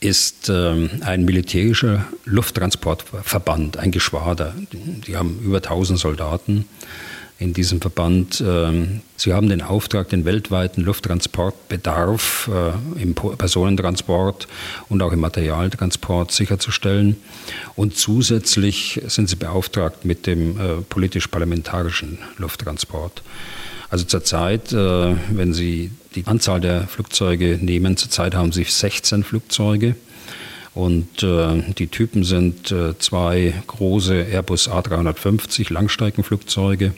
ist ähm, ein militärischer Lufttransportverband, ein Geschwader. Die haben über 1000 Soldaten in diesem Verband. Ähm, sie haben den Auftrag, den weltweiten Lufttransportbedarf äh, im Personentransport und auch im Materialtransport sicherzustellen. Und zusätzlich sind sie beauftragt mit dem äh, politisch-parlamentarischen Lufttransport. Also zurzeit, äh, wenn Sie die Anzahl der Flugzeuge nehmen, zurzeit haben Sie 16 Flugzeuge. Und äh, die Typen sind äh, zwei große Airbus A350 Langstreckenflugzeuge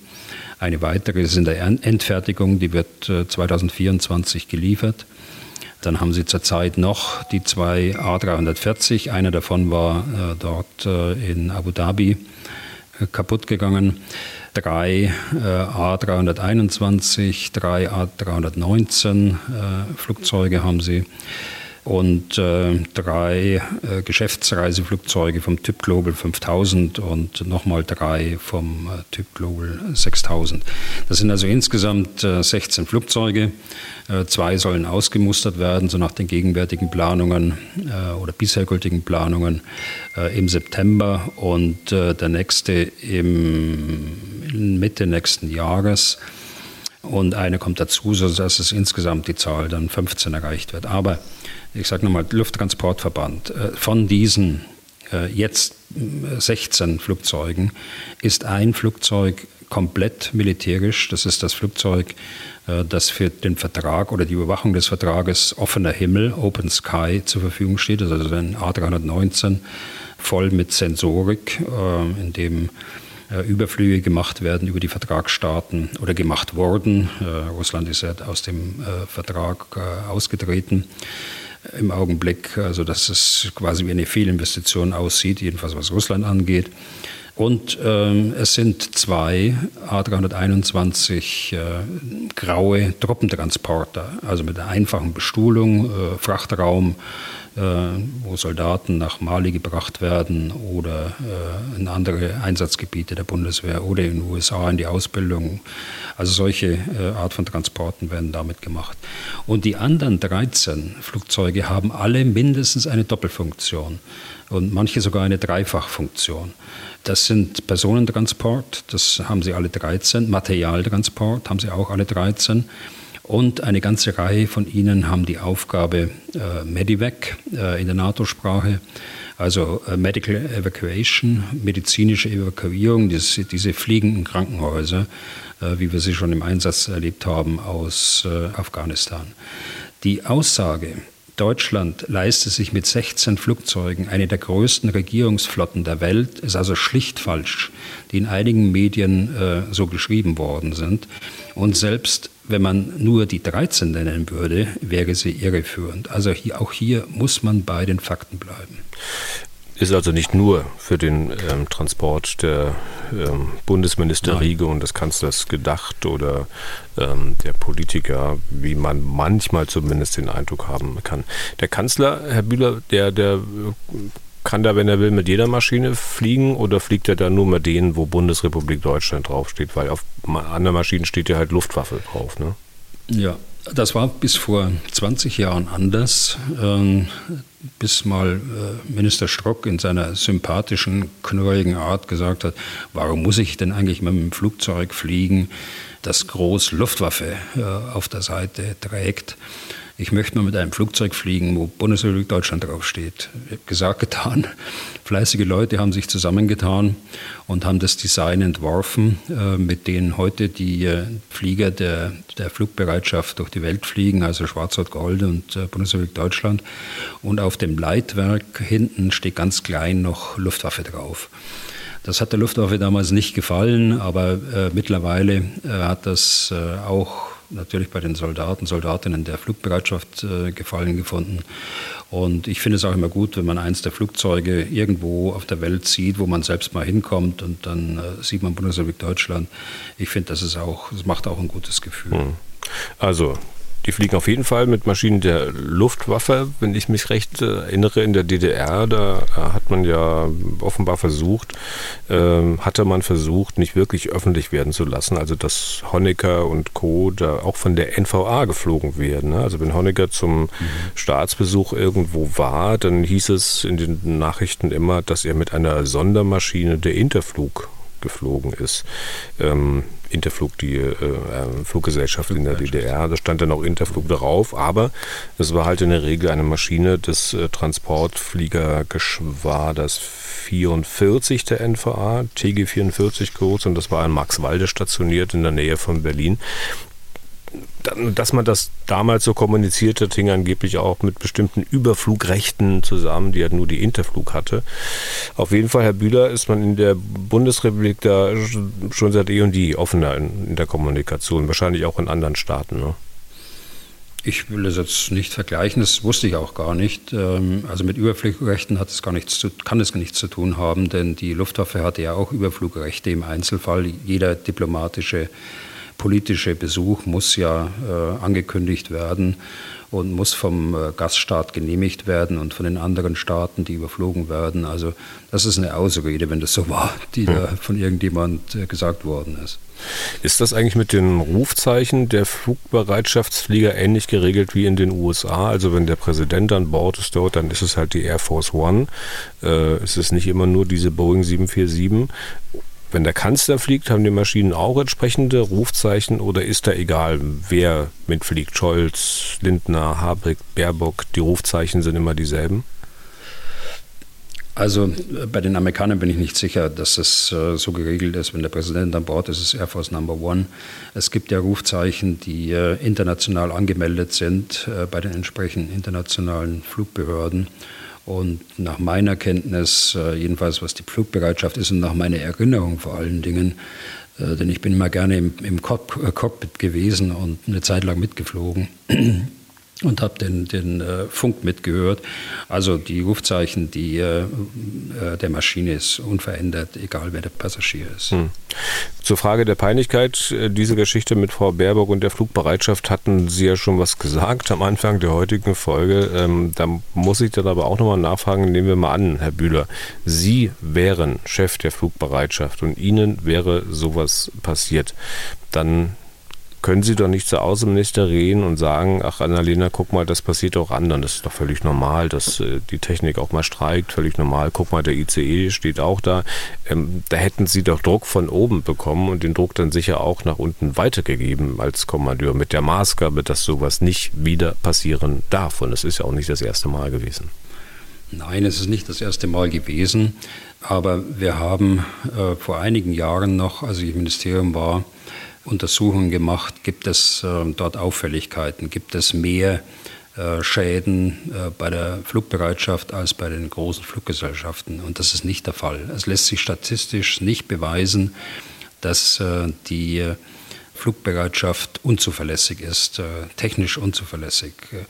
eine weitere ist in der Endfertigung, die wird 2024 äh, geliefert. Dann haben sie zurzeit noch die zwei A340. Einer davon war äh, dort äh, in Abu Dhabi kaputt gegangen. Drei A321, drei A319 Flugzeuge haben sie und äh, drei äh, Geschäftsreiseflugzeuge vom Typ Global 5000 und nochmal drei vom äh, Typ Global 6000. Das sind also insgesamt 16 äh, Flugzeuge. Äh, zwei sollen ausgemustert werden, so nach den gegenwärtigen Planungen äh, oder bisher gültigen Planungen im September und der nächste im Mitte nächsten Jahres und einer kommt dazu, sodass es insgesamt die Zahl dann 15 erreicht wird. Aber ich sage nochmal, Lufttransportverband, äh, von diesen äh, jetzt 16 äh, Flugzeugen ist ein Flugzeug komplett militärisch. Das ist das Flugzeug, das für den Vertrag oder die Überwachung des Vertrages offener Himmel, Open Sky, zur Verfügung steht. Das ist also ein A319 voll mit Sensorik, in dem Überflüge gemacht werden über die Vertragsstaaten oder gemacht wurden. Russland ist ja aus dem Vertrag ausgetreten. im Augenblick, also dass es quasi wie eine Fehlinvestition aussieht, jedenfalls was Russland angeht. Und ähm, es sind zwei A321 äh, graue Truppentransporter, also mit einer einfachen Bestuhlung, äh, Frachtraum, äh, wo Soldaten nach Mali gebracht werden oder äh, in andere Einsatzgebiete der Bundeswehr oder in den USA in die Ausbildung. Also solche äh, Art von Transporten werden damit gemacht. Und die anderen 13 Flugzeuge haben alle mindestens eine Doppelfunktion und manche sogar eine Dreifachfunktion. Das sind Personentransport, das haben sie alle 13. Materialtransport haben sie auch alle 13. Und eine ganze Reihe von ihnen haben die Aufgabe äh, Medivac äh, in der NATO-Sprache, also äh, Medical Evacuation, medizinische Evakuierung, diese, diese fliegenden Krankenhäuser, äh, wie wir sie schon im Einsatz erlebt haben aus äh, Afghanistan. Die Aussage, Deutschland leistet sich mit 16 Flugzeugen eine der größten Regierungsflotten der Welt, ist also schlicht falsch, die in einigen Medien äh, so geschrieben worden sind. Und selbst wenn man nur die 13 nennen würde, wäre sie irreführend. Also hier, auch hier muss man bei den Fakten bleiben ist also nicht nur für den ähm, Transport der ähm, Bundesminister Nein. Riege und des Kanzlers gedacht oder ähm, der Politiker, wie man manchmal zumindest den Eindruck haben kann. Der Kanzler, Herr Bühler, der, der kann da, wenn er will, mit jeder Maschine fliegen oder fliegt er da nur mit denen, wo Bundesrepublik Deutschland draufsteht? Weil auf anderen Maschinen steht ja halt Luftwaffe drauf, ne? Ja, das war bis vor 20 Jahren anders, ähm, bis mal äh, Minister Strock in seiner sympathischen, knurrigen Art gesagt hat, warum muss ich denn eigentlich mit dem Flugzeug fliegen, das groß Luftwaffe äh, auf der Seite trägt ich möchte mal mit einem Flugzeug fliegen, wo Bundesrepublik Deutschland draufsteht. Gesagt, getan. Fleißige Leute haben sich zusammengetan und haben das Design entworfen, äh, mit denen heute die äh, Flieger der, der Flugbereitschaft durch die Welt fliegen, also Schwarz-Rot-Gold und äh, Bundesrepublik Deutschland. Und auf dem Leitwerk hinten steht ganz klein noch Luftwaffe drauf. Das hat der Luftwaffe damals nicht gefallen, aber äh, mittlerweile äh, hat das äh, auch natürlich bei den Soldaten, Soldatinnen der Flugbereitschaft äh, Gefallen gefunden. Und ich finde es auch immer gut, wenn man eins der Flugzeuge irgendwo auf der Welt sieht, wo man selbst mal hinkommt und dann äh, sieht man Bundesrepublik Deutschland. Ich finde, das ist auch, das macht auch ein gutes Gefühl. Hm. Also die fliegen auf jeden Fall mit Maschinen der Luftwaffe, wenn ich mich recht äh, erinnere. In der DDR, da äh, hat man ja offenbar versucht, äh, hatte man versucht, nicht wirklich öffentlich werden zu lassen. Also dass Honecker und Co. da auch von der NVA geflogen werden. Ne? Also wenn Honecker zum mhm. Staatsbesuch irgendwo war, dann hieß es in den Nachrichten immer, dass er mit einer Sondermaschine der Interflug geflogen ist. Ähm, Interflug, die äh, äh Fluggesellschaft in der DDR, da stand dann auch Interflug drauf, aber es war halt in der Regel eine Maschine des äh, Transportfliegergeschwaders 44 der NVA, TG 44 kurz, und das war in Maxwalde stationiert in der Nähe von Berlin dass man das damals so kommuniziert hat, hing angeblich auch mit bestimmten Überflugrechten zusammen, die halt nur die Interflug hatte. Auf jeden Fall, Herr Bühler, ist man in der Bundesrepublik da schon seit eh und je offener in, der Kommunikation, wahrscheinlich auch in anderen Staaten. Ne? Ich will das jetzt nicht vergleichen, das wusste ich auch gar nicht. Ähm, also mit Überflugrechten hat es gar nichts zu, kann es gar nichts zu tun haben, denn die Luftwaffe hatte ja auch Überflugrechte im Einzelfall. Jeder diplomatische politische Besuch muss ja äh, angekündigt werden und muss vom äh, Gaststaat genehmigt werden und von den anderen Staaten, die überflogen werden. Also das ist eine Ausrede, wenn das so war, die hm. da von irgendjemand äh, gesagt worden ist. Ist das eigentlich mit den Rufzeichen der Flugbereitschaftsflieger ähnlich geregelt wie in den USA? Also wenn der Präsident an Bord ist dort, dann ist es halt die Air Force One. Äh, es ist nicht immer nur diese Boeing 747. Wenn der Kanzler fliegt, haben die Maschinen auch entsprechende Rufzeichen oder ist da egal, wer mitfliegt? Scholz, Lindner, Habeck, Baerbock, die Rufzeichen sind immer dieselben? Also äh, bei den Amerikanern bin ich nicht sicher, dass es äh, so geregelt ist. Wenn der Präsident an Bord ist, ist Air Force Number One. Es gibt ja Rufzeichen, die äh, international angemeldet sind bei den entsprechenden internationalen Flugbehörden. Und nach meiner Kenntnis, äh, jedenfalls was die Flugbereitschaft ist und nach meiner Erinnerung vor allen Dingen, äh, denn ich bin immer gerne im, im äh, Cockpit gewesen und eine Zeit lang mitgeflogen, und habe den, den äh, Funk mitgehört. Also die Rufzeichen die, äh, äh, der Maschine ist unverändert, egal wer der Passagier ist. Hm. Zur Frage der Peinlichkeit, äh, diese Geschichte mit Frau Baerbock und der Flugbereitschaft hatten Sie ja schon was gesagt am Anfang der heutigen Folge. Ähm, da muss ich dann aber auch nochmal nachfragen, nehmen wir mal an, Herr Bühler, Sie wären Chef der Flugbereitschaft und Ihnen wäre sowas passiert. Dann können Sie doch nicht zur Außenminister reden und sagen, ach Annalena, guck mal, das passiert auch anderen. Das ist doch völlig normal, dass äh, die Technik auch mal streikt, völlig normal. Guck mal, der ICE steht auch da. Ähm, da hätten Sie doch Druck von oben bekommen und den Druck dann sicher auch nach unten weitergegeben als Kommandeur mit der Maßgabe, dass sowas nicht wieder passieren darf. Und es ist ja auch nicht das erste Mal gewesen. Nein, es ist nicht das erste Mal gewesen. Aber wir haben äh, vor einigen Jahren noch, als ich im Ministerium war, Untersuchungen gemacht, gibt es äh, dort Auffälligkeiten, gibt es mehr äh, Schäden äh, bei der Flugbereitschaft als bei den großen Fluggesellschaften. Und das ist nicht der Fall. Es lässt sich statistisch nicht beweisen, dass äh, die Flugbereitschaft unzuverlässig ist, äh, technisch unzuverlässig. Äh,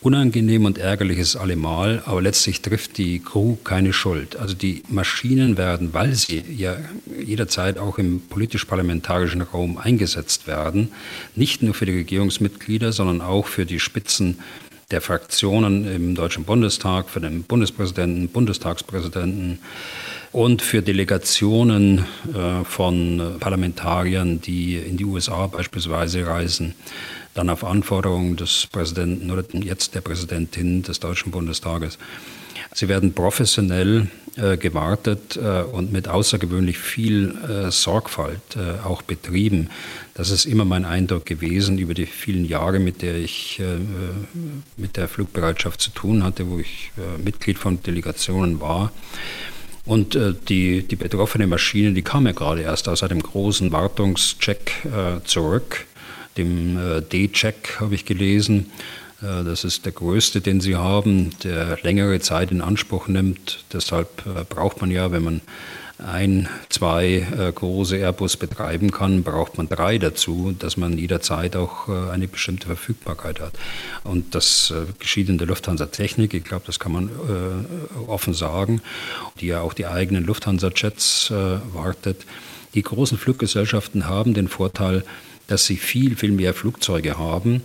unangenehm und ärgerlich ist allemal, aber letztlich trifft die Crew keine Schuld. Also die Maschinen werden, weil sie ja jederzeit auch im politisch-parlamentarischen Raum eingesetzt werden, nicht nur für die Regierungsmitglieder, sondern auch für die Spitzen der Fraktionen im Deutschen Bundestag, für den Bundespräsidenten, Bundestagspräsidenten, und für Delegationen äh, von Parlamentariern, die in die USA beispielsweise reisen, dann auf Anforderung des Präsidenten oder jetzt der Präsidentin des Deutschen Bundestages. Sie werden professionell äh, gewartet äh, und mit außergewöhnlich viel äh, Sorgfalt äh, auch betrieben. Das ist immer mein Eindruck gewesen über die vielen Jahre, mit der ich äh, mit der Flugbereitschaft zu tun hatte, wo ich äh, Mitglied von Delegationen war. Und äh, die, die betroffene Maschine, die kam ja gerade erst aus einem großen Wartungscheck äh, zurück, dem äh, D-Check habe ich gelesen. Äh, das ist der größte, den sie haben, der längere Zeit in Anspruch nimmt. Deshalb äh, braucht man ja, wenn man ein, zwei äh, große Airbus betreiben kann, braucht man drei dazu, dass man jederzeit auch äh, eine bestimmte Verfügbarkeit hat. Und das äh, geschieht in der Lufthansa-Technik, ich glaube, das kann man offen sagen, die ja auch die eigenen Lufthansa-Jets wartet. Die großen Fluggesellschaften haben den Vorteil, dass sie viel, viel mehr Flugzeuge haben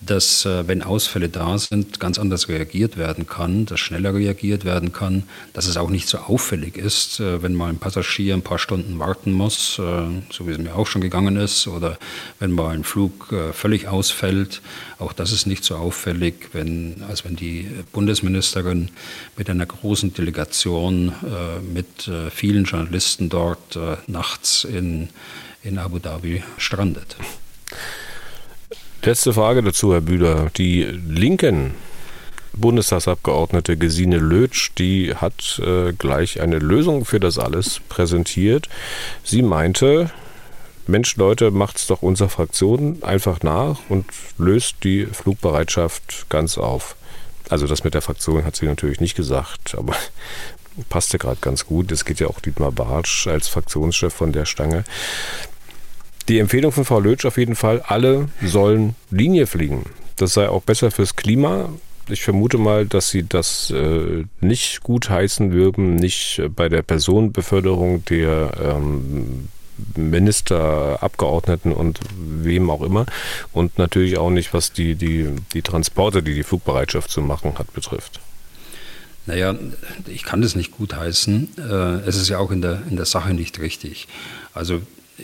dass, äh, wenn Ausfälle da sind, ganz anders reagiert werden kann, dass schneller reagiert werden kann, dass es auch nicht so auffällig ist, äh, wenn mal ein Passagier ein paar Stunden warten muss, äh, so wie es mir auch schon gegangen ist, oder wenn mal ein Flug völlig ausfällt. Auch das ist nicht so auffällig, wenn, als wenn die Bundesministerin mit einer großen Delegation mit vielen Journalisten dort nachts in, in Abu Dhabi strandet. Letzte Frage dazu, Herr Bühler. Die Linken Bundestagsabgeordnete Gesine Lötsch, die hat äh, gleich eine Lösung für das alles präsentiert. Sie meinte, Mensch, Leute, macht's doch unserer Fraktion einfach nach und löst die Flugbereitschaft ganz auf. Also das mit der Fraktion hat sie natürlich nicht gesagt, aber passte gerade ganz gut. Es geht ja auch Dietmar Bartsch als Fraktionschef von der Stange. Die Empfehlung von Frau Lötsch auf jeden Fall, alle sollen Linie fliegen. Das sei auch besser fürs Klima. Ich vermute mal, dass sie das äh, nicht gut heißen würden, nicht bei der Personenbeförderung der ähm, Minister, Abgeordneten und wem auch immer. Und natürlich auch nicht, was die, die, die Transporte, die die Flugbereitschaft zu machen hat, betrifft. Naja, ich kann das nicht gut heißen. Äh, es ist ja auch in der, in der Sache nicht richtig. Also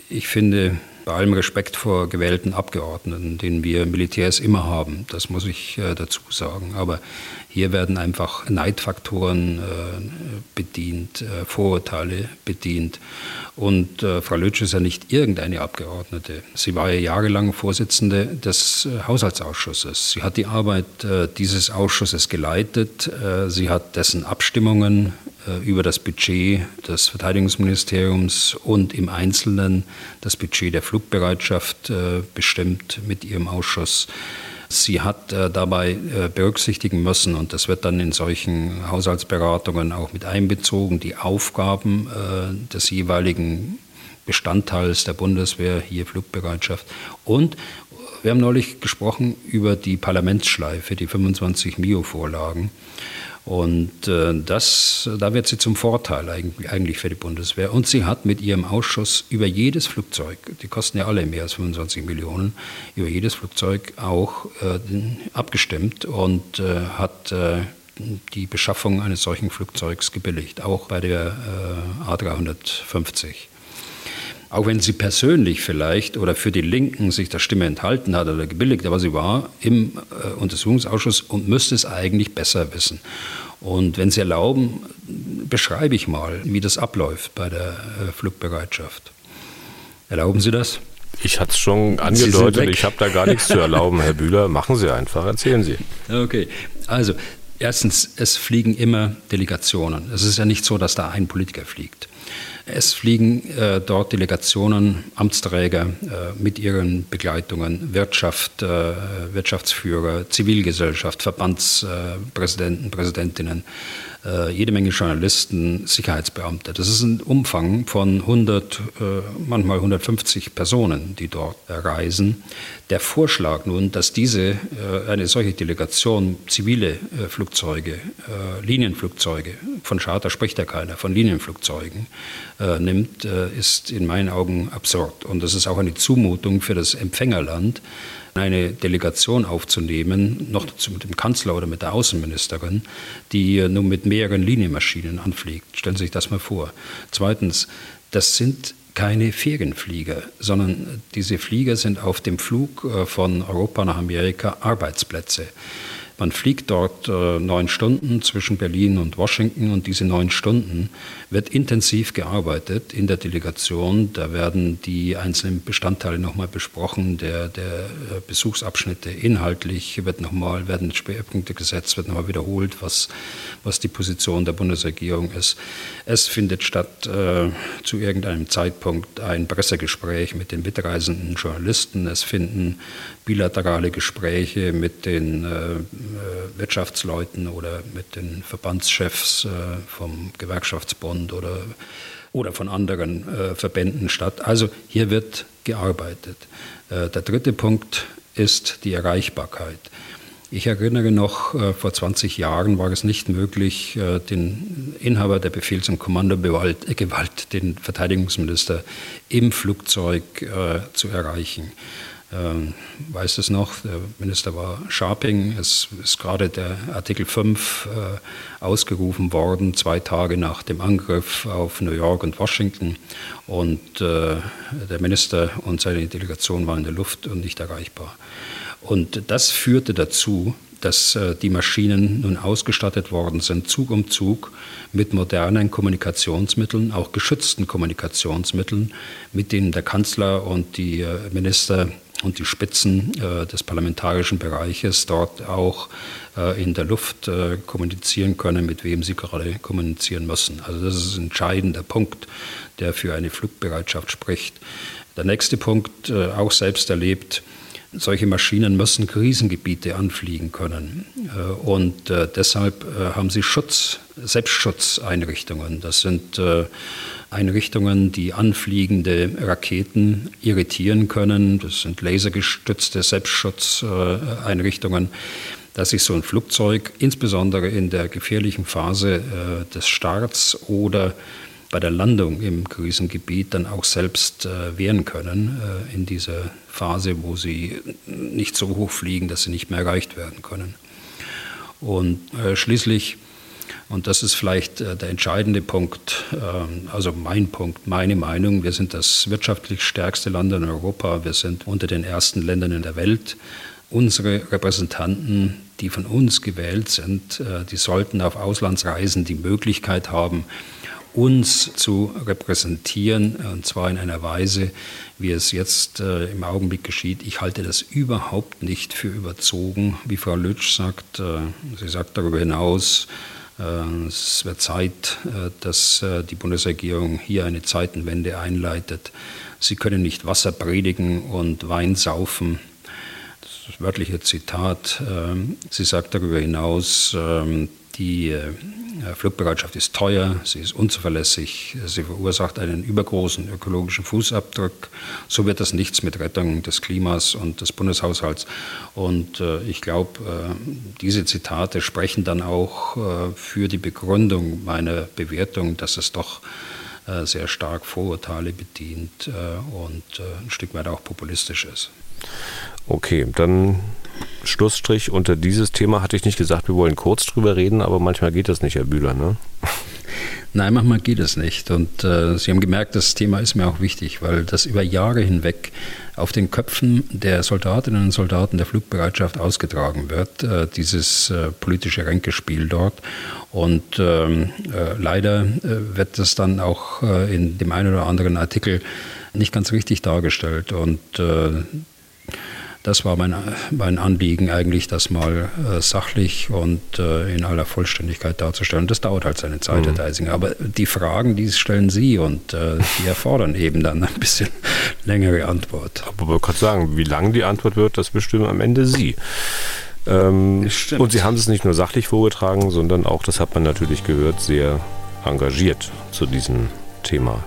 ich finde, bei allem Respekt vor gewählten Abgeordneten, den wir Militärs immer haben, das muss ich äh, dazu sagen. Aber hier werden einfach Neidfaktoren äh, bedient, äh, Vorurteile bedient. Und äh, Frau Lötsch ist ja nicht irgendeine Abgeordnete. Sie war ja jahrelang Vorsitzende des äh, Haushaltsausschusses. Sie hat die Arbeit äh, dieses Ausschusses geleitet. sie hat dessen Abstimmungen über das Budget des Verteidigungsministeriums und im Einzelnen das Budget der Flugbereitschaft bestimmt mit ihrem Ausschuss. Sie hat äh, dabei äh, berücksichtigen müssen, und das wird dann in solchen Haushaltsberatungen auch mit einbezogen, die Aufgaben äh, des jeweiligen Bestandteils der Bundeswehr, hier Flugbereitschaft und Wir haben neulich gesprochen über die Parlamentsschleife, die 25 MIO-Vorlagen. Und äh, das, da wird sie zum Vorteil eigentlich für die Bundeswehr. Und sie hat mit ihrem Ausschuss über jedes Flugzeug, die kosten ja alle mehr als 25 Millionen, über jedes Flugzeug auch äh, abgestimmt und äh, hat die Beschaffung eines solchen Flugzeugs gebilligt, auch bei der äh, A350 auch wenn sie persönlich vielleicht oder für die Linken sich der Stimme enthalten hat oder gebilligt, aber sie war im äh, Untersuchungsausschuss und müsste es eigentlich besser wissen. Und wenn Sie erlauben, beschreibe ich mal, wie das abläuft bei der äh, Flugbereitschaft. Erlauben Sie das? Ich hatte es schon angedeutet, ich habe da gar nichts zu erlauben, Herr Bühler. Machen Sie einfach, erzählen Sie. Okay, also erstens, es fliegen immer Delegationen. Es ist ja nicht so, dass da ein Politiker fliegt. Es fliegen äh, dort Delegationen, Amtsträger äh, mit ihren Begleitungen, Wirtschaft, äh, Wirtschaftsführer, Zivilgesellschaft, Verbandspräsidenten, Präsidentinnen, äh, jede Menge Journalisten, Sicherheitsbeamte. Das ist ein Umfang von 100, äh, manchmal 150 Personen, die dort reisen. Der Vorschlag nun, dass diese, äh, eine solche Delegation zivile Flugzeuge, Linienflugzeuge, von Charter spricht ja keiner, von Linienflugzeugen nimmt, ist in meinen Augen absurd. Und das ist auch eine Zumutung für das Empfängerland, eine Delegation aufzunehmen, noch mit dem Kanzler oder mit der Außenministerin, die nun mit mehreren Linienmaschinen anfliegt. Stellen Sie sich das mal vor. Zweitens, das sind keine Ferienflieger, sondern diese Flieger sind auf dem Flug äh, von Europa nach Amerika Arbeitsplätze. Man fliegt dort äh, neun Stunden zwischen Berlin und Washington und diese neun Stunden wird intensiv gearbeitet in der Delegation. Da werden die einzelnen Bestandteile nochmal besprochen, der, der äh, Besuchsabschnitte inhaltlich wird nochmal, werden Schwerpunkte gesetzt, wird nochmal wiederholt, was, was die Position der Bundesregierung ist. Es findet statt äh, zu irgendeinem Zeitpunkt ein Pressegespräch mit den mitreisenden Journalisten. Es finden bilaterale Gespräche mit den äh, äh, Wirtschaftsleuten oder mit den Verbandschefs äh, vom Gewerkschaftsbund oder, oder von anderen äh, Verbänden statt. Also hier wird gearbeitet. der dritte Punkt ist die Erreichbarkeit. Ich erinnere noch, vor 20 Jahren war es nicht möglich, den Inhaber der Befehls- und Kommandogewalt, den Verteidigungsminister, im Flugzeug zu erreichen ähm, weiß es noch, der Minister war Sharping, es ist gerade der Artikel 5 äh, ausgerufen worden, zwei Tage nach dem Angriff auf New York und Washington. Und äh, der Minister und seine Delegation waren in der Luft und nicht erreichbar. Und das führte dazu, dass äh, die Maschinen nun ausgestattet worden sind, Zug um Zug, mit modernen Kommunikationsmitteln, auch geschützten Kommunikationsmitteln, mit denen der Kanzler und die äh, Minister und die Spitzen äh, des parlamentarischen Bereiches dort auch äh, in der Luft äh, kommunizieren können, mit wem sie gerade kommunizieren müssen. Also das ist ein entscheidender Punkt, der für eine Flugbereitschaft spricht. Der nächste Punkt, äh, auch selbst erlebt, solche Maschinen müssen Krisengebiete anfliegen können. Äh, und äh, deshalb haben sie Schutz, Selbstschutzeinrichtungen. Das sind Einrichtungen, die anfliegende Raketen irritieren können. Das sind lasergestützte Selbstschutzeinrichtungen, dass sich so ein Flugzeug insbesondere in der gefährlichen Phase äh, des Starts oder bei der Landung im Krisengebiet dann auch selbst äh, wehren können äh, in dieser Phase, wo sie nicht so hoch fliegen, dass sie nicht mehr erreicht werden können. Und schließlich und das ist vielleicht äh, der entscheidende Punkt, ähm, also mein Punkt, meine Meinung. Wir sind das wirtschaftlich stärkste Land in Europa. Wir sind unter den ersten Ländern in der Welt. Unsere Repräsentanten, die von uns gewählt sind, äh, die sollten auf Auslandsreisen die Möglichkeit haben, uns zu repräsentieren, und zwar in einer Weise, wie es jetzt äh, im Augenblick geschieht. Ich halte das überhaupt nicht für überzogen, wie Frau Lütsch sagt. Äh, sie sagt darüber hinaus, äh, es wird Zeit, äh, dass äh, die Bundesregierung hier eine Zeitenwende einleitet. Sie können nicht Wasser predigen und Wein saufen. das wörtliche Zitat. Ähm, sie sagt darüber hinaus, die äh, Flugbereitschaft ist teuer, sie ist unzuverlässig, sie verursacht einen übergroßen ökologischen Fußabdruck. So wird das nichts mit Rettung des Klimas und des Bundeshaushalts. Und äh, ich glaube, äh, diese Zitate sprechen dann auch für die Begründung meiner Bewertung, dass es doch sehr stark Vorurteile bedient und ein Stück weit auch populistisch ist. Okay, dann Schlussstrich unter dieses Thema hatte ich nicht gesagt, wir wollen kurz drüber reden, aber manchmal geht das nicht, Herr Bühler, ne? Nein, manchmal geht es nicht. Und äh, Sie haben gemerkt, das Thema ist mir auch wichtig, weil das über Jahre hinweg auf den Köpfen der Soldatinnen und Soldaten der Flugbereitschaft ausgetragen wird, äh, dieses äh, politische Ränkespiel dort. Und ähm, äh, leider äh, wird das dann auch äh, in dem einen oder anderen Artikel nicht ganz richtig dargestellt. Und das war mein, mein Anliegen eigentlich, das mal äh, sachlich und äh, in aller Vollständigkeit darzustellen. Das dauert halt seine Zeit, mhm. Herr Deisinger. Aber die Fragen, die stellen Sie und äh, die erfordern eben dann ein bisschen längere Antwort. Aber man kann sagen, wie lang die Antwort wird, das bestimmen am Ende Sie. Ähm, und Sie haben es nicht nur sachlich vorgetragen, sondern auch, das hat man natürlich gehört, sehr engagiert zu diesem Thema.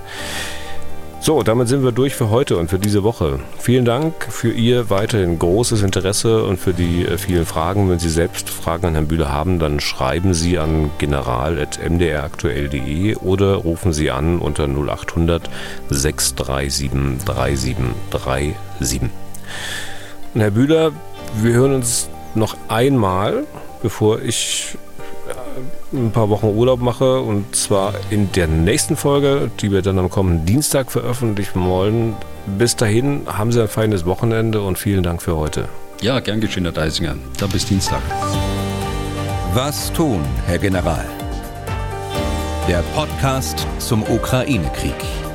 So, damit sind wir durch für heute und für diese Woche. Vielen Dank für Ihr weiterhin großes Interesse und für die äh, vielen Fragen. Wenn Sie selbst Fragen an Herrn Bühler haben, dann schreiben Sie an general.mdraktuell.de oder rufen Sie an unter 0800 637 3737. Und Herr Bühler, wir hören uns noch einmal, bevor ich ein paar Wochen Urlaub mache und zwar in der nächsten Folge, die wir dann am kommenden Dienstag veröffentlichen wollen. Bis dahin haben Sie ein feines Wochenende und vielen Dank für heute. Ja, gern geschehen, Herr Deisinger. Dann bis Dienstag. Was tun, Herr General? Der Podcast zum Ukraine-Krieg.